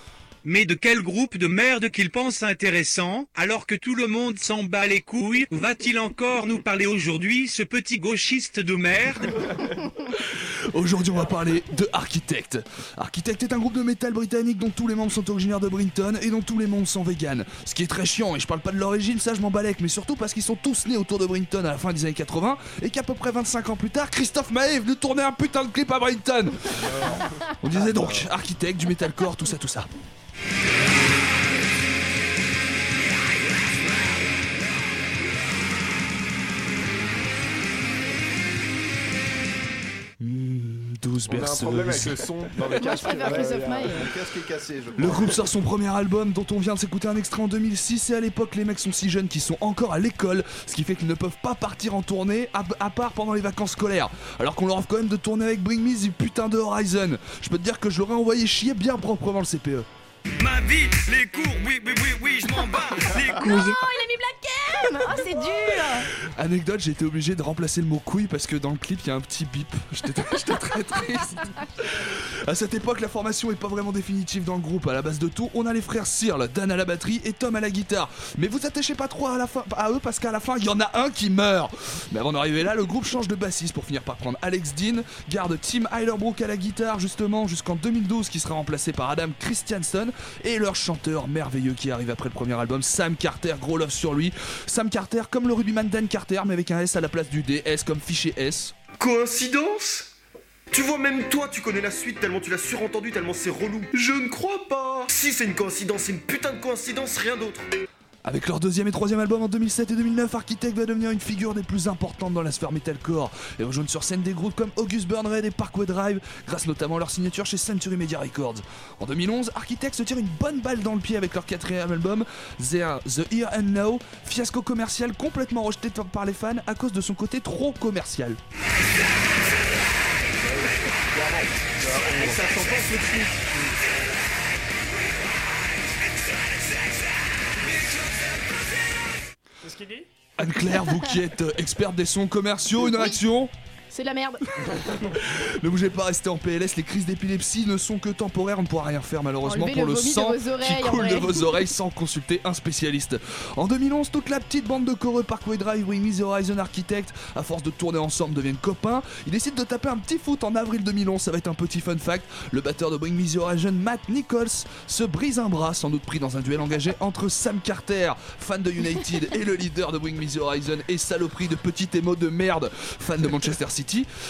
Mais de quel groupe de merde qu'il pense intéressant, alors que tout le monde s'en bat les couilles, va-t-il encore nous parler aujourd'hui, ce petit gauchiste de merde? Aujourd'hui, on va parler de Architect. Architect est un groupe de métal britannique dont tous les membres sont originaires de Brinton et dont tous les membres sont véganes. Ce qui est très chiant, et je parle pas de l'origine, ça je m'en balèque, mais surtout parce qu'ils sont tous nés autour de Brinton à la fin des années 80 et qu'à peu près 25 ans plus tard, Christophe Maé est venu tourner un putain de clip à Brinton. On disait donc Architect, du metalcore, tout ça, tout ça. Blues On a un problème avec berceuse. le son dans les Moi, je casques. préfère Christophe Maé. Le casque est cassé, je Le crois. groupe sort son premier album dont on vient de s'écouter un extrait en 2006 et à l'époque les mecs sont si jeunes qu'ils sont encore à l'école, ce qui fait qu'ils ne peuvent pas partir en tournée à, à part pendant les vacances scolaires. Alors qu'on leur offre quand même de tourner avec Bring Me the putain de Horizon. Je peux te dire que je l'aurais envoyé chier bien proprement le. CPE. Ma vie, les cours, oui, oui, oui, oui, je m'en bats. Les Oh, il a mis Black M Oh, c'est dur Anecdote, j'ai été obligé de remplacer le mot couille parce que dans le clip il y a un petit bip. J'étais très triste. À cette époque, la formation est pas vraiment définitive dans le groupe. À la base de tout, on a les frères Searle, Dan à la batterie et Tom à la guitare. Mais vous attachez pas trop à, la fin, à eux parce qu'à la fin, il y en a un qui meurt. Mais avant d'arriver là, le groupe change de bassiste pour finir par prendre Alex Dean, garde Tim Heilerbrook à la guitare justement jusqu'en 2012 qui sera remplacé par Adam Et leur chanteur merveilleux qui arrive après le premier album, Sam Carter, gros love sur lui. Sam Carter comme le rugbyman Dan Carter mais avec un S à la place du D, S comme fichier S. Coïncidence? Tu vois, même toi, tu connais la suite tellement tu l'as surentendu, tellement c'est relou. Je ne crois pas Si c'est une coïncidence, c'est une putain de coïncidence, rien d'autre. Avec leur deuxième et troisième album en 2007 et 2009, Architect va devenir une figure des plus importantes dans la sphère metalcore et rejoindre sur scène des groupes comme August Burn Red et Parkway Drive, grâce notamment à leur signature chez Century Media Records. En 2011, Architect se tire une bonne balle dans le pied avec leur quatrième album, The Here and Now, fiasco commercial complètement rejeté par les fans à cause de son côté trop commercial. Anne-Claire, vous qui êtes euh, experte des sons commerciaux, une réaction? C'est la merde Ne bougez pas, restez en PLS, les crises d'épilepsie ne sont que temporaires, on ne pourra rien faire malheureusement Enlevez pour le de sang qui coule de vos oreilles sans consulter un spécialiste. En 2011, toute la petite bande de coreux Parkway Drive, Wing Me The Horizon Architect, à force de tourner ensemble, deviennent copains. Ils décident de taper un petit foot en avril 2011, ça va être un petit fun fact. Le batteur de Bring Me The Horizon, Matt Nichols, se brise un bras, sans doute pris dans un duel engagé entre Sam Carter, fan de United, et le leader de Bring Me The Horizon, et saloperie de petit émo de merde, fan de Manchester City.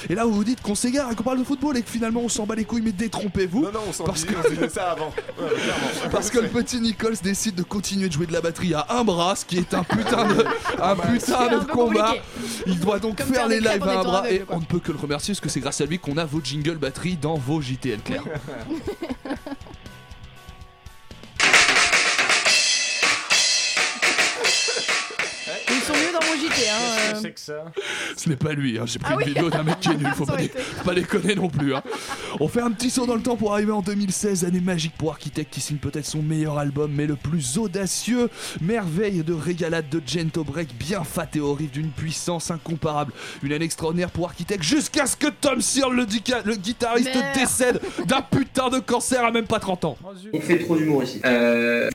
Et là, vous vous dites qu'on s'égare et qu'on parle de football et que finalement on s'en bat les couilles, mais détrompez-vous. Non, non, on s'en parce que... on disait ça avant. Ouais, clairement. Parce que le petit Nichols décide de continuer de jouer de la batterie à un bras, ce qui est un putain de, un putain C'est un de peu combat. compliqué. Il doit donc Comme faire faire les lives à un bras et on ne peut que le remercier parce que c'est grâce à lui qu'on a vos jingle batterie dans vos JTL Claire. hein. Qu'est-ce que euh. c'est que ça? Ce n'est pas lui, hein. j'ai pris Ah une oui. vidéo d'un mec qui est nul, faut pas, dé- faut pas déconner non plus. hein. On fait un petit saut dans le temps pour arriver en 2016, année magique pour Architect qui signe peut-être son meilleur album, mais le plus audacieux. Merveille de régalade de Gento Break, bien fat et horrible, d'une puissance incomparable. Une année extraordinaire pour Architect, jusqu'à ce que Tom Searle, le, dica- le guitariste, Merde. décède d'un putain de cancer à même pas 30 ans. On fait trop d'humour ici. Euh...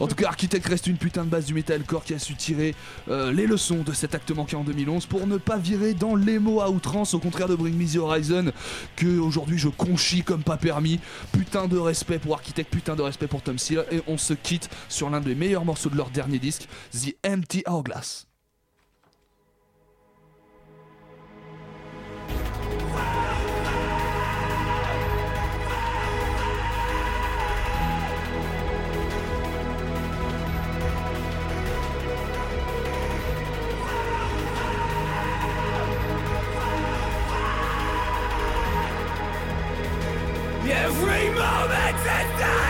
En tout cas, Architect reste une putain de base du metalcore qui a su tirer euh, les leçons de cet acte manqué en 2011 pour ne pas virer dans l'émo à outrance, au contraire de Bring Me The Horizon, que aujourd'hui je conchis comme pas permis. Putain de respect pour Architect, putain de respect pour Tom Seal, et on se quitte sur l'un des meilleurs morceaux de leur dernier disque, The Empty Hourglass. Every moment is now.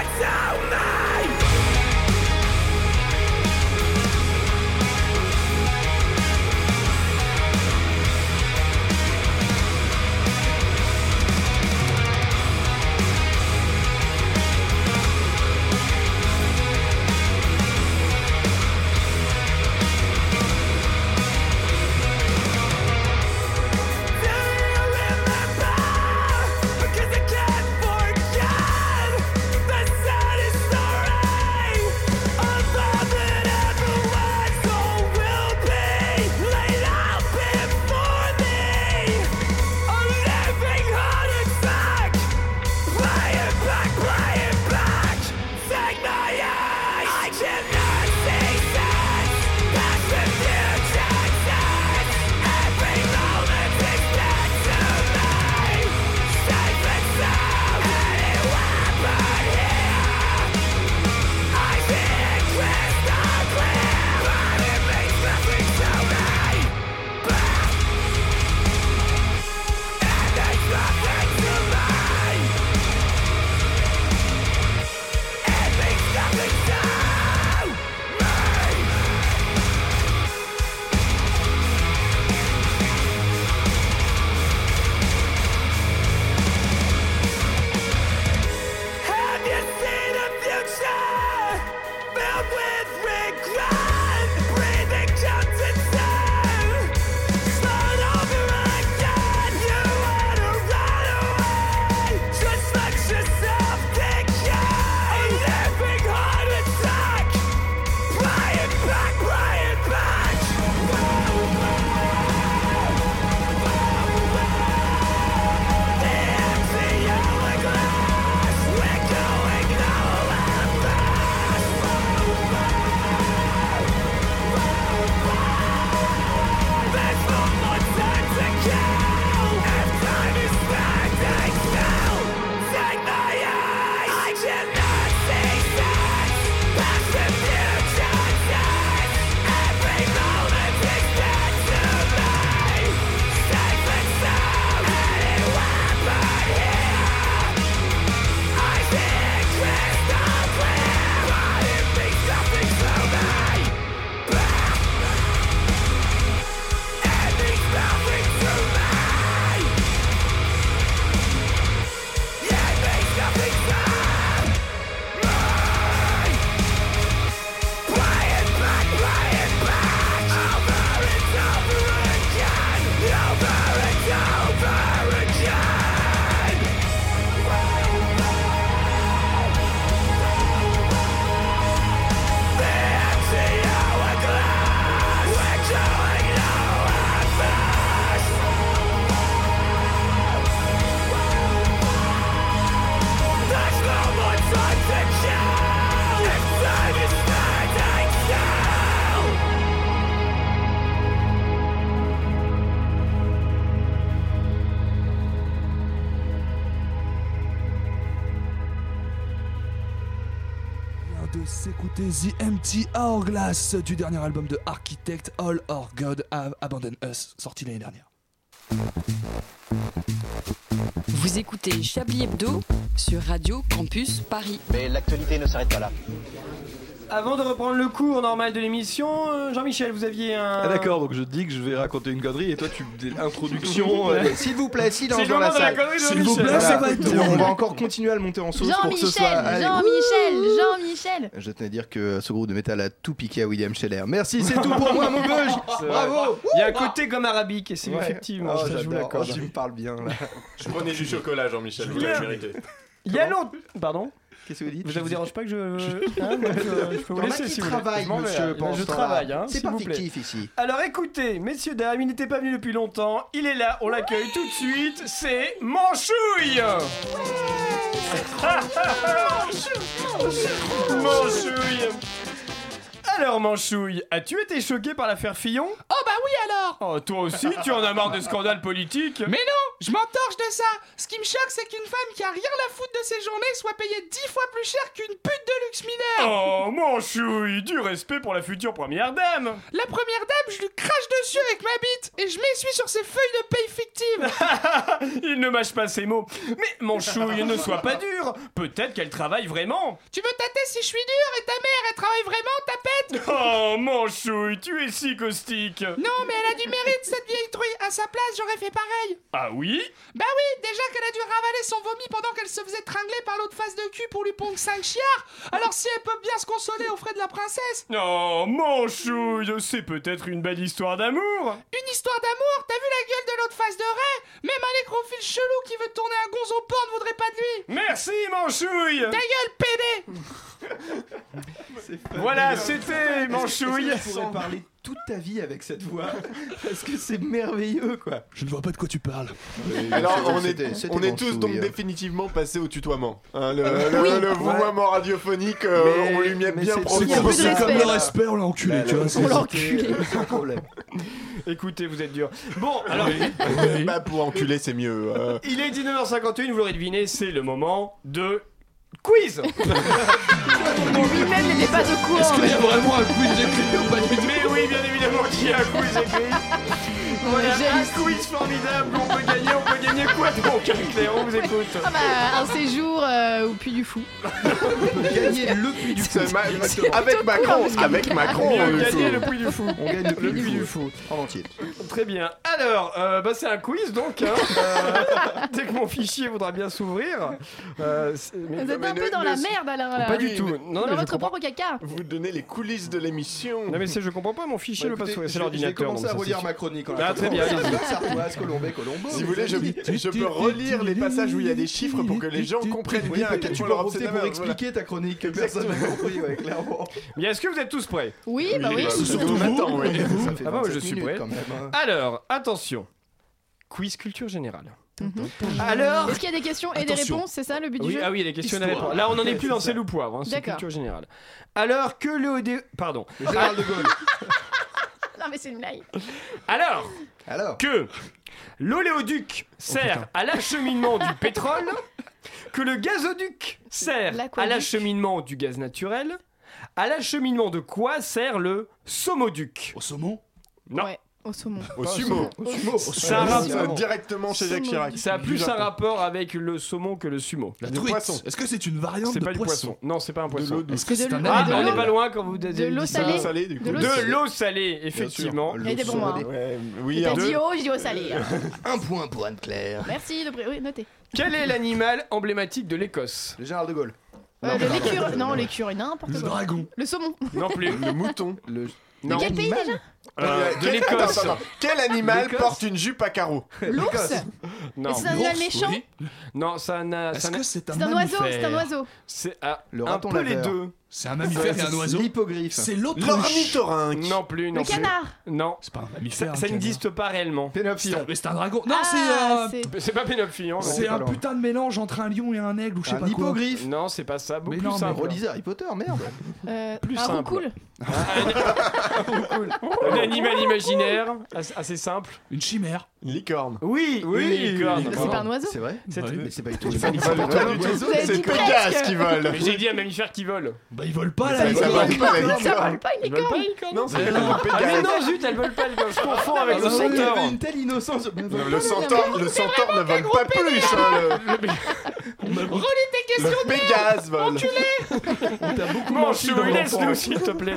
De s'écouter The Empty Hourglass du dernier album de Architect All Our God Have Abandoned Us, sorti l'année dernière. Vous écoutez Chablis Hebdo sur Radio Campus Paris. Mais l'actualité ne s'arrête pas là. Avant de reprendre le cours normal de l'émission, euh, Jean-Michel, vous aviez un. Ah d'accord, donc je dis que je vais raconter une connerie et toi tu introduction. euh. S'il vous plaît, silence dans la salle. S'il vous plaît, ça va Voilà. être On va encore continuer à le monter en sauce pour que ce soit. Jean-Michel, Allez. Jean-Michel, Jean-Michel. Je tenais à dire que ce groupe de métal a tout piqué à William Scheller. Merci, c'est tout pour moi, mon beuge. Bravo. Il y a un côté gomme arabique, et c'est Ouais. effectivement, Oh, ça, je vous j'adore. l'accorde. Oh, tu me parles bien là. Je prenais du chocolat, Jean-Michel, vous l'avez mérité. Il y a l'autre. Pardon Qu'est-ce que vous dites Ça vous dérange pas que je. Hein, euh, je peux vous Il y en a laisser qui si vous voulez. travaillent, Je vais, monsieur, hein. Je temps-là. travaille, hein, C'est pas vous plaît. fictif ici. Alors écoutez, messieurs, dames, il n'était pas venu depuis longtemps. Il est là, on l'accueille tout de suite. C'est Manchouille Manchouille Alors Manchouille, as-tu été choqué par l'affaire Fillon? Oh bah oui alors! Oh, toi aussi, tu en as marre des scandales politiques. Mais non, je m'entorche de ça! Ce qui me choque, c'est qu'une femme qui a rien à foutre de ses journées soit payée dix fois plus cher qu'une pute de luxe mineur Oh Manchouille, du respect pour la future première dame! La première dame, je lui crache dessus avec ma bite et je m'essuie sur ses feuilles de paye fictives! Il ne mâche pas ses mots. Mais Manchouille, ne sois pas dur. Peut-être qu'elle travaille vraiment. Tu veux tâter si je suis dur et ta mère, elle travaille vraiment, ta pète? Oh Manchouille, tu es si caustique. Non, mais elle a du mérite, cette vieille truie. À sa place, j'aurais fait pareil. Ah oui? Bah oui, déjà qu'elle a dû ravaler son vomi pendant qu'elle se faisait tringler par l'autre face de cul pour lui pondre 5 chiards. Alors si elle peut bien se consoler aux frais de la princesse. Oh Manchouille, c'est peut-être une belle histoire d'amour. Une histoire d'amour T'as vu la gueule de l'autre face de Ray? Même un nécrophile chelou qui veut tourner un gonzo porn voudrait pas de lui. Merci Manchouille. Ta gueule, pédé. Voilà, c'était Manchouille. Est-ce que tu pourrais parler toute ta vie avec cette voix Parce que c'est merveilleux quoi. Je ne vois pas de quoi tu parles. Alors, on est, C'était- c'était on est mon tous donc souille. définitivement passés au tutoiement. Hein, le, Euh, le- oui. le vouvoiement radiophonique, euh, Mais- on lui met mais bien c'est- profond. c'est- c'est- C'est comme le respect, on l'a enculé, tu vois. c'est- C'est un problème. Écoutez, vous êtes dur. Bon, alors. Bah, pour enculer, c'est mieux. euh. Il est 19h51, vous l'aurez deviné, c'est le moment de quiz. Lui-même n'était pas au courant. Est-ce qu'il y a vraiment un quiz écrit ou pas du tout Mais oui, bien évidemment qu'il y a un quiz écrit. Voilà, un quiz formidable, on peut gagner, on gagner quoi donc Claire, on vous écoute. Ah bah, un séjour euh, au Puy du Fou. Gagner le puits du fou. Avec Macron, avec Macron, il gagner faut. le Puy du Fou. On gagne le puits Puy du du fou. En entier. Très bien. Alors, euh, bah, c'est un quiz donc. hein. Euh, dès que mon fichier voudra bien s'ouvrir. Euh, c'est- mais- Vous êtes mais un peu dans la merde, Alain. là. Pas du tout. mais- Non, non, Dans mais je votre comprends. propre caca. Vous donnez les coulisses de l'émission. Non mais c'est je comprends pas mon fichier Bah, veut pas écoutez, s'ouvrir c'est l'ordinateur. Commencer donc à ça, relire ma chronique. en Ah, très bien, allez-y. Sartoise, Colombais, Colombo. Si vous voulez, je, je peux relire les passages où il y a des chiffres pour que les gens comprennent Oui, bien à quel tu point peux leur profiter obsédé pour voilà. expliquer ta chronique que personne n'a compris, ouais, clairement. Bien, est-ce que vous êtes tous prêts? Oui, bah oui. bah, Surtout attend, oui. Ça fait Ah bah, moi, je 27 suis prêt. quand même. Alors, attention. Quiz culture générale. Mhm. Alors Est-ce qu'il y a des questions et des réponses C'est ça le but du jeu ah oui, il y a des questions et des Histoire. réponses. Là, on n'en est plus c'est dans c'est ou poivre, hein, c'est culture générale. Alors que le OD... Pardon. Le général de Gaulle. Non, mais c'est une blague. Alors Alors. que l'oléoduc sert à l'acheminement du pétrole, que le gazoduc sert à l'acheminement du gaz naturel, à l'acheminement de quoi sert le somoduc Au saumon? Non. Ouais, au saumon. Au sumo. Au sumo. Ça directement chez Jacques Chirac. Ça a plus un Japon. rapport avec le saumon que le sumo. La Du truite. poisson. Est-ce que c'est une variante C'est de pas du poisson poisson. Non, c'est pas un poisson. l'eau douce. Est-ce que c'est De un l'eau- Ah, animal on n'est pas loin quand vous avez De l'eau salée. salé, du coup. De l'eau De salée. l'eau salée, effectivement. Des bons mots. hein. Ouais, oui, T'as un dit haut, j'ai dit au salé. Un point pour Anne-Claire. Merci de pré- oui, notez. Quel est l'animal emblématique de l'Écosse? Le général de Gaulle. Euh, le l'écureuil. Non, l'écureuil, n'importe Le quoi. dragon. Le saumon. Non plus. Le mouton. Le... Non. De quel pays déjà? Euh, de Quel- l'Écosse. Quel animal porte une jupe à carreaux? L'ours Non. C'est un animal méchant oui. Non, ça n'a. Est-ce que c'est un C'est un oiseau, mammifère c'est un oiseau. C'est ah, Le un peu les deux. C'est un mammifère et un oiseau. L'hippogriffe. C'est. L'ornithorynque. Non plus, non Le plus. canard. Non. C'est pas un mammifère. un ça n'existe pas réellement. C'est Pénophion. un- Mais c'est un dragon. Non, Ah, c'est euh, c'est- C'est pas Pénophion. non. c'est pas un putain de mélange entre un lion et un aigle ou je sais Un pas quoi. hippogriffe. Non, c'est pas ça. Beaucoup Mais plus non, mais simple. Relisez Harry Potter, merde. Euh, Plus un simple. roucoule. Un animal imaginaire, assez assez simple. Une chimère. Une licorne. Oui, Oui, une licorne. C'est pas un oiseau. C'est vrai C'est- Ouais. Mais c'est pas du tout. C'est pas du tout. C'est Pégase qui vole. Mais j'ai dit un mammifère qui vole. Bah ils volent pas là, ça- vole pas, la Ça licorne. vole pas une licorne Non, c'est non. Ah mais Pégase. non, zut, elles veulent pas. Je confonds avec le Ah, il y centaure. une telle innocence. Le centaure, le centaure ne vole pas plus. hein, Relis tes Le, le questions Pégase vole. T'as beaucoup menti sous dans laisse l'enfant. nous s'il te plaît.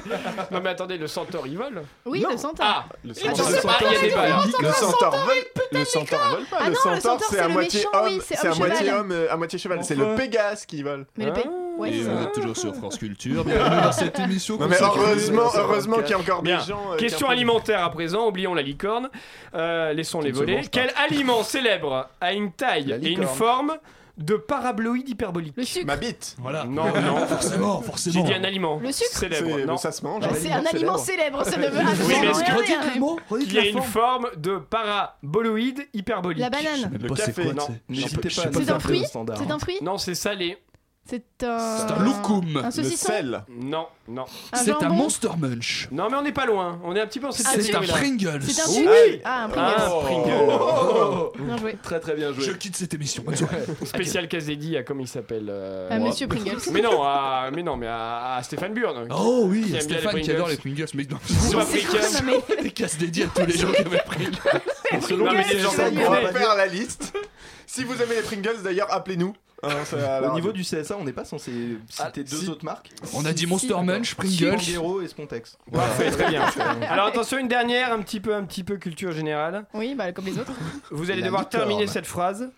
Non mais attendez, le centaure il vole Oui, le centaure. Ah Le centaure, c'est pas Ah, il y a pareil, des balles. on le centaure vole. Le centaure vole pas. Ah Le non, le centaure, c'est à le moitié méchant, homme, oui, c'est à moitié cheval. homme, euh, à moitié cheval. C'est le. Pégase qui vole. Mais le P. Ouais, Et vous êtes toujours sur France Culture. Bienvenue dans cette émission. Non mais heureusement, heureusement qu'il y a encore des Bien. gens. euh, Question alimentaire à présent, oublions la licorne. Euh, laissons-les ne se voler. Quel aliment célèbre a une taille et une forme de paraboloïde hyperbolique Le sucre. Ma bite. Voilà. Non, non. Forcément, J'ai forcément. dit un aliment. Le sucre célèbre. C'est- Non. Ça se mange. Bah, hein. c'est un aliment célèbre, ça ne veut Oui, mais absolument est-ce que- rien Redites dire. le mot, redites Qui a une forme. de paraboloïde hyperbolique. La banane. Le café, quoi, non. N'hésitez pas C'est un fruit C'est hein. un fruit Non, c'est salé. C'est un. C'est un loukoum. Un Le saucisson sel. Non, non. Un C'est un jambon Monster Munch. Non, mais on n'est pas loin. On est un petit peu en cette Ah, C'est un catégorie-là. Pringles. C'est un Oui. sucre Ah, un Pringles. Ah, Pringles. Oh. Bien joué. Très très bien Je joué. quitte cette émission. Bonne soirée. Spécial Casédi à comment il s'appelle euh, Ah. Monsieur Pringles. Mais non, à, mais non, mais à, à Stéphane Burn. Oh oui, Qui aime bien Stéphane les qui adore Pringles. les Pringles. Mais non, Soit C'est quoi, africain. non, mais- des casses dédiées à tous les gens qui aiment les Pringles. Selon les des gens qu'on on va connaît. faire la liste. Si vous aimez les Pringles, d'ailleurs, appelez-nous. Hein, Au niveau du CSA, on n'est pas censé Ah, citer deux si. autres marques On a dit Monster Munch, Pringles. Et Spontex. Parfait, très bien. Alors attention, une dernière, un petit peu, un petit peu culture générale. Oui, bah comme les autres. Vous allez devoir terminer cette phrase.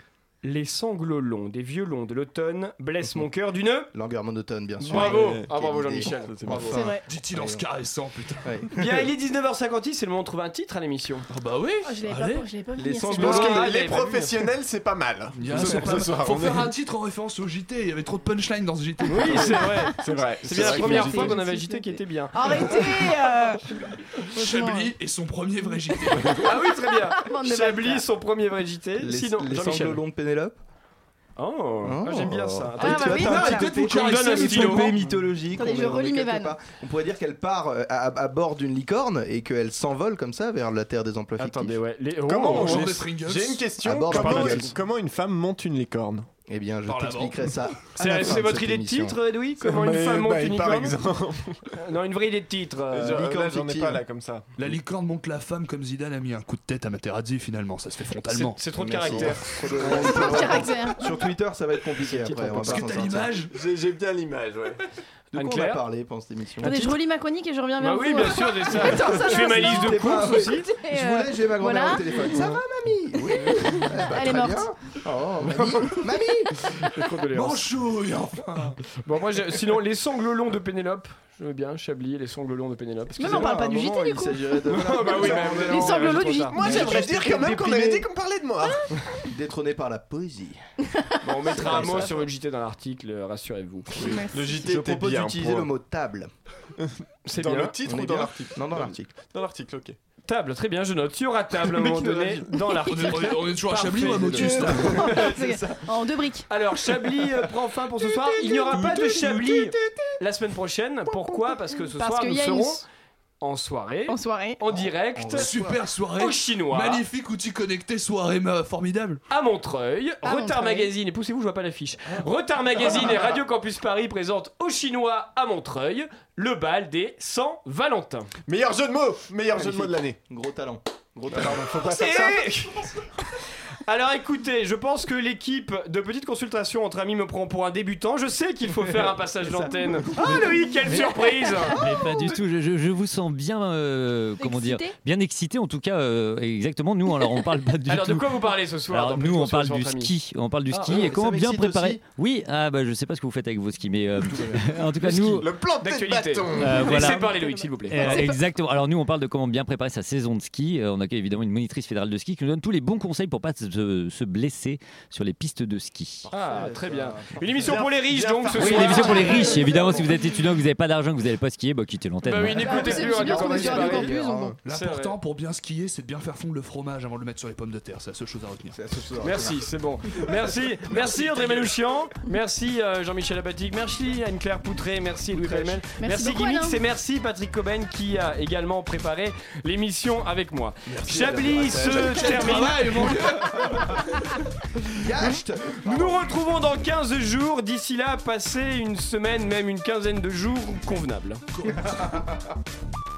Les sanglots longs des violons de l'automne blessent mon cœur d'une. Langueur monotone, bien sûr. Bravo, Ouais. ah bravo. Jean-Michel. C'est Bravo. Dit-il en se caressant, putain. Ouais. Bien, il est 19h56, c'est le moment de trouver un titre à l'émission. Ah bah oui. Oh, je Allez. pas, je pas vu. Les sanglots Je celle-là. pense que Ah, les vu. professionnels, c'est pas mal. Il y a Ce- pas- soir, Faut faire est- un titre en référence au JT. Il y avait trop de punchline dans ce JT. Oui, c'est vrai. C'est vrai. C'est bien la première fois qu'on avait agité qui était bien. Arrêtez euh, Chablis et son premier vrai JT. Ah oui, très bien. Chablis, son premier vrai JT. Les, Sinon, Jean-Michel. Pénélope Oh, Oh. ah, j'aime bien ça. Ah, bah oui, t'as un côté mythologique. Attendez, on je est- on est relis mes quelque vannes. part. On pourrait dire qu'elle part euh, à, à bord d'une licorne et qu'elle s'envole comme ça vers la terre des emplois fictifs. Attendez, ouais. Les... Comment Oh, on j'ai- une question. comment une femme monte une licorne? Eh bien, je Par la t'expliquerai ça. C'est votre idée de titre, Edoui Comment une femme monte bah, une Par licorne exemple. Non, une vraie idée de titre. euh, Je- licorne là, J'en ai fictive. pas là comme ça. La licorne monte la femme comme Zidane a mis un coup de tête à Materazzi finalement. Ça se fait frontalement. C'est trop de caractère. Trop de- Trop de caractère. Sur Twitter, ça va être compliqué après. on va Est-ce pas que t'as l'image j'ai bien l'image, ouais. De quoi on Anne-Claire a parlé pendant cette émission Attendez, je relis ma chronique et je reviens vers Bah vous. oui, bien sûr, c'est ça. Attends, ça Je fais va, ma liste va. de courses aussi. Et, Je voulais, j'ai ma grand-mère voilà. au téléphone. Ça va, mamie Oui. Elle est morte. bien. Oh, mamie Mamie. Manchouille enfin Bon, moi, j'ai- sinon, les sanglots longs de Pénélope. Je veux bien, Chablis et les sanglots longs de Pénélope. Mais on parle pas du JT du coup. de bah oui, mais Les sanglots longs du JT. Moi, j'aimerais dire quand même qu'on avait dit qu'on parlait de moi. Détrôné par la poésie. Bon, on mettra un mot sur le JT dans l'article, euh, rassurez-vous. Le JT Je propose d'utiliser le mot table. C'est Dans le titre ou dans l'article Non, dans l'article. Dans l'article, ok. Table, très bien, je note. Il y aura table à un moment donné dans l'article. on est- on est toujours à. Chablis ou à Motus là C'est ça. En deux briques. Alors, Chablis euh, prend fin pour ce soir. Il n'y aura pas de Chablis la semaine prochaine. Pourquoi? Parce que ce Parce soir, qu'il nous y a une serons en soirée, en soirée. en direct, Super soirée. au chinois, Magnifique outil connecté, soirée ma- formidable. à Montreuil. À Retard Montreuil. Magazine, et poussez-vous, je vois pas l'affiche. Retard Magazine et Radio Campus Paris présentent au chinois à Montreuil le bal des 100 Valentins. Meilleur jeu de mots Meilleur jeu de mots de l'année. Gros talent. Gros talent. Faut pas faire ça. Alors écoutez, je pense que l'équipe de petite consultation entre amis me prend pour un débutant. Je sais qu'il faut faire un passage d'antenne. Ah Loïc, quelle surprise Mais pas du tout, je, je- je vous sens bien, euh, comment dire, Excité bien excité en tout cas, euh, exactement. Nous, alors on parle pas du Alors tout. de quoi vous parlez ce soir Alors, dans nous, on parle du amis ski. On parle du Ah, ski et comment bien préparer. aussi. Oui, ah bah je sais pas ce que vous faites avec vos skis, mais euh, en tout cas Le nous. ski. Le plan de D'actualité. bâton. Euh, voilà. Laissez parler Loïc, s'il vous plaît. Euh, exactement. Alors nous, on parle de comment bien préparer sa saison de ski. On accueille évidemment une monitrice fédérale de ski qui nous donne tous les bons conseils pour pas se, se blesser sur les pistes de ski. Ah, très bien. Une émission pour les riches donc ce Oui, soir. une émission pour les riches. Évidemment, si vous êtes étudiant, que vous n'avez pas d'argent, que vous n'allez pas skier, bah quittez l'antenne. Bah oui, hein. n'écoutez c'est- plus Radio Campus Paris. L'important pour bien skier, c'est de bien faire fondre le fromage avant de le mettre sur les pommes de terre. C'est la seule chose à retenir. Merci, c'est bon. Merci, merci André Manouchian, merci euh, Jean-Michel Abatic, merci Anne-Claire Poutré, merci Louis Pellemel, Merci Alain. et merci Patrick Coben qui a également préparé l'émission avec moi. Chablis se termine. Nous nous retrouvons dans 15 jours. D'ici là, passez une semaine, même une quinzaine de jours convenables.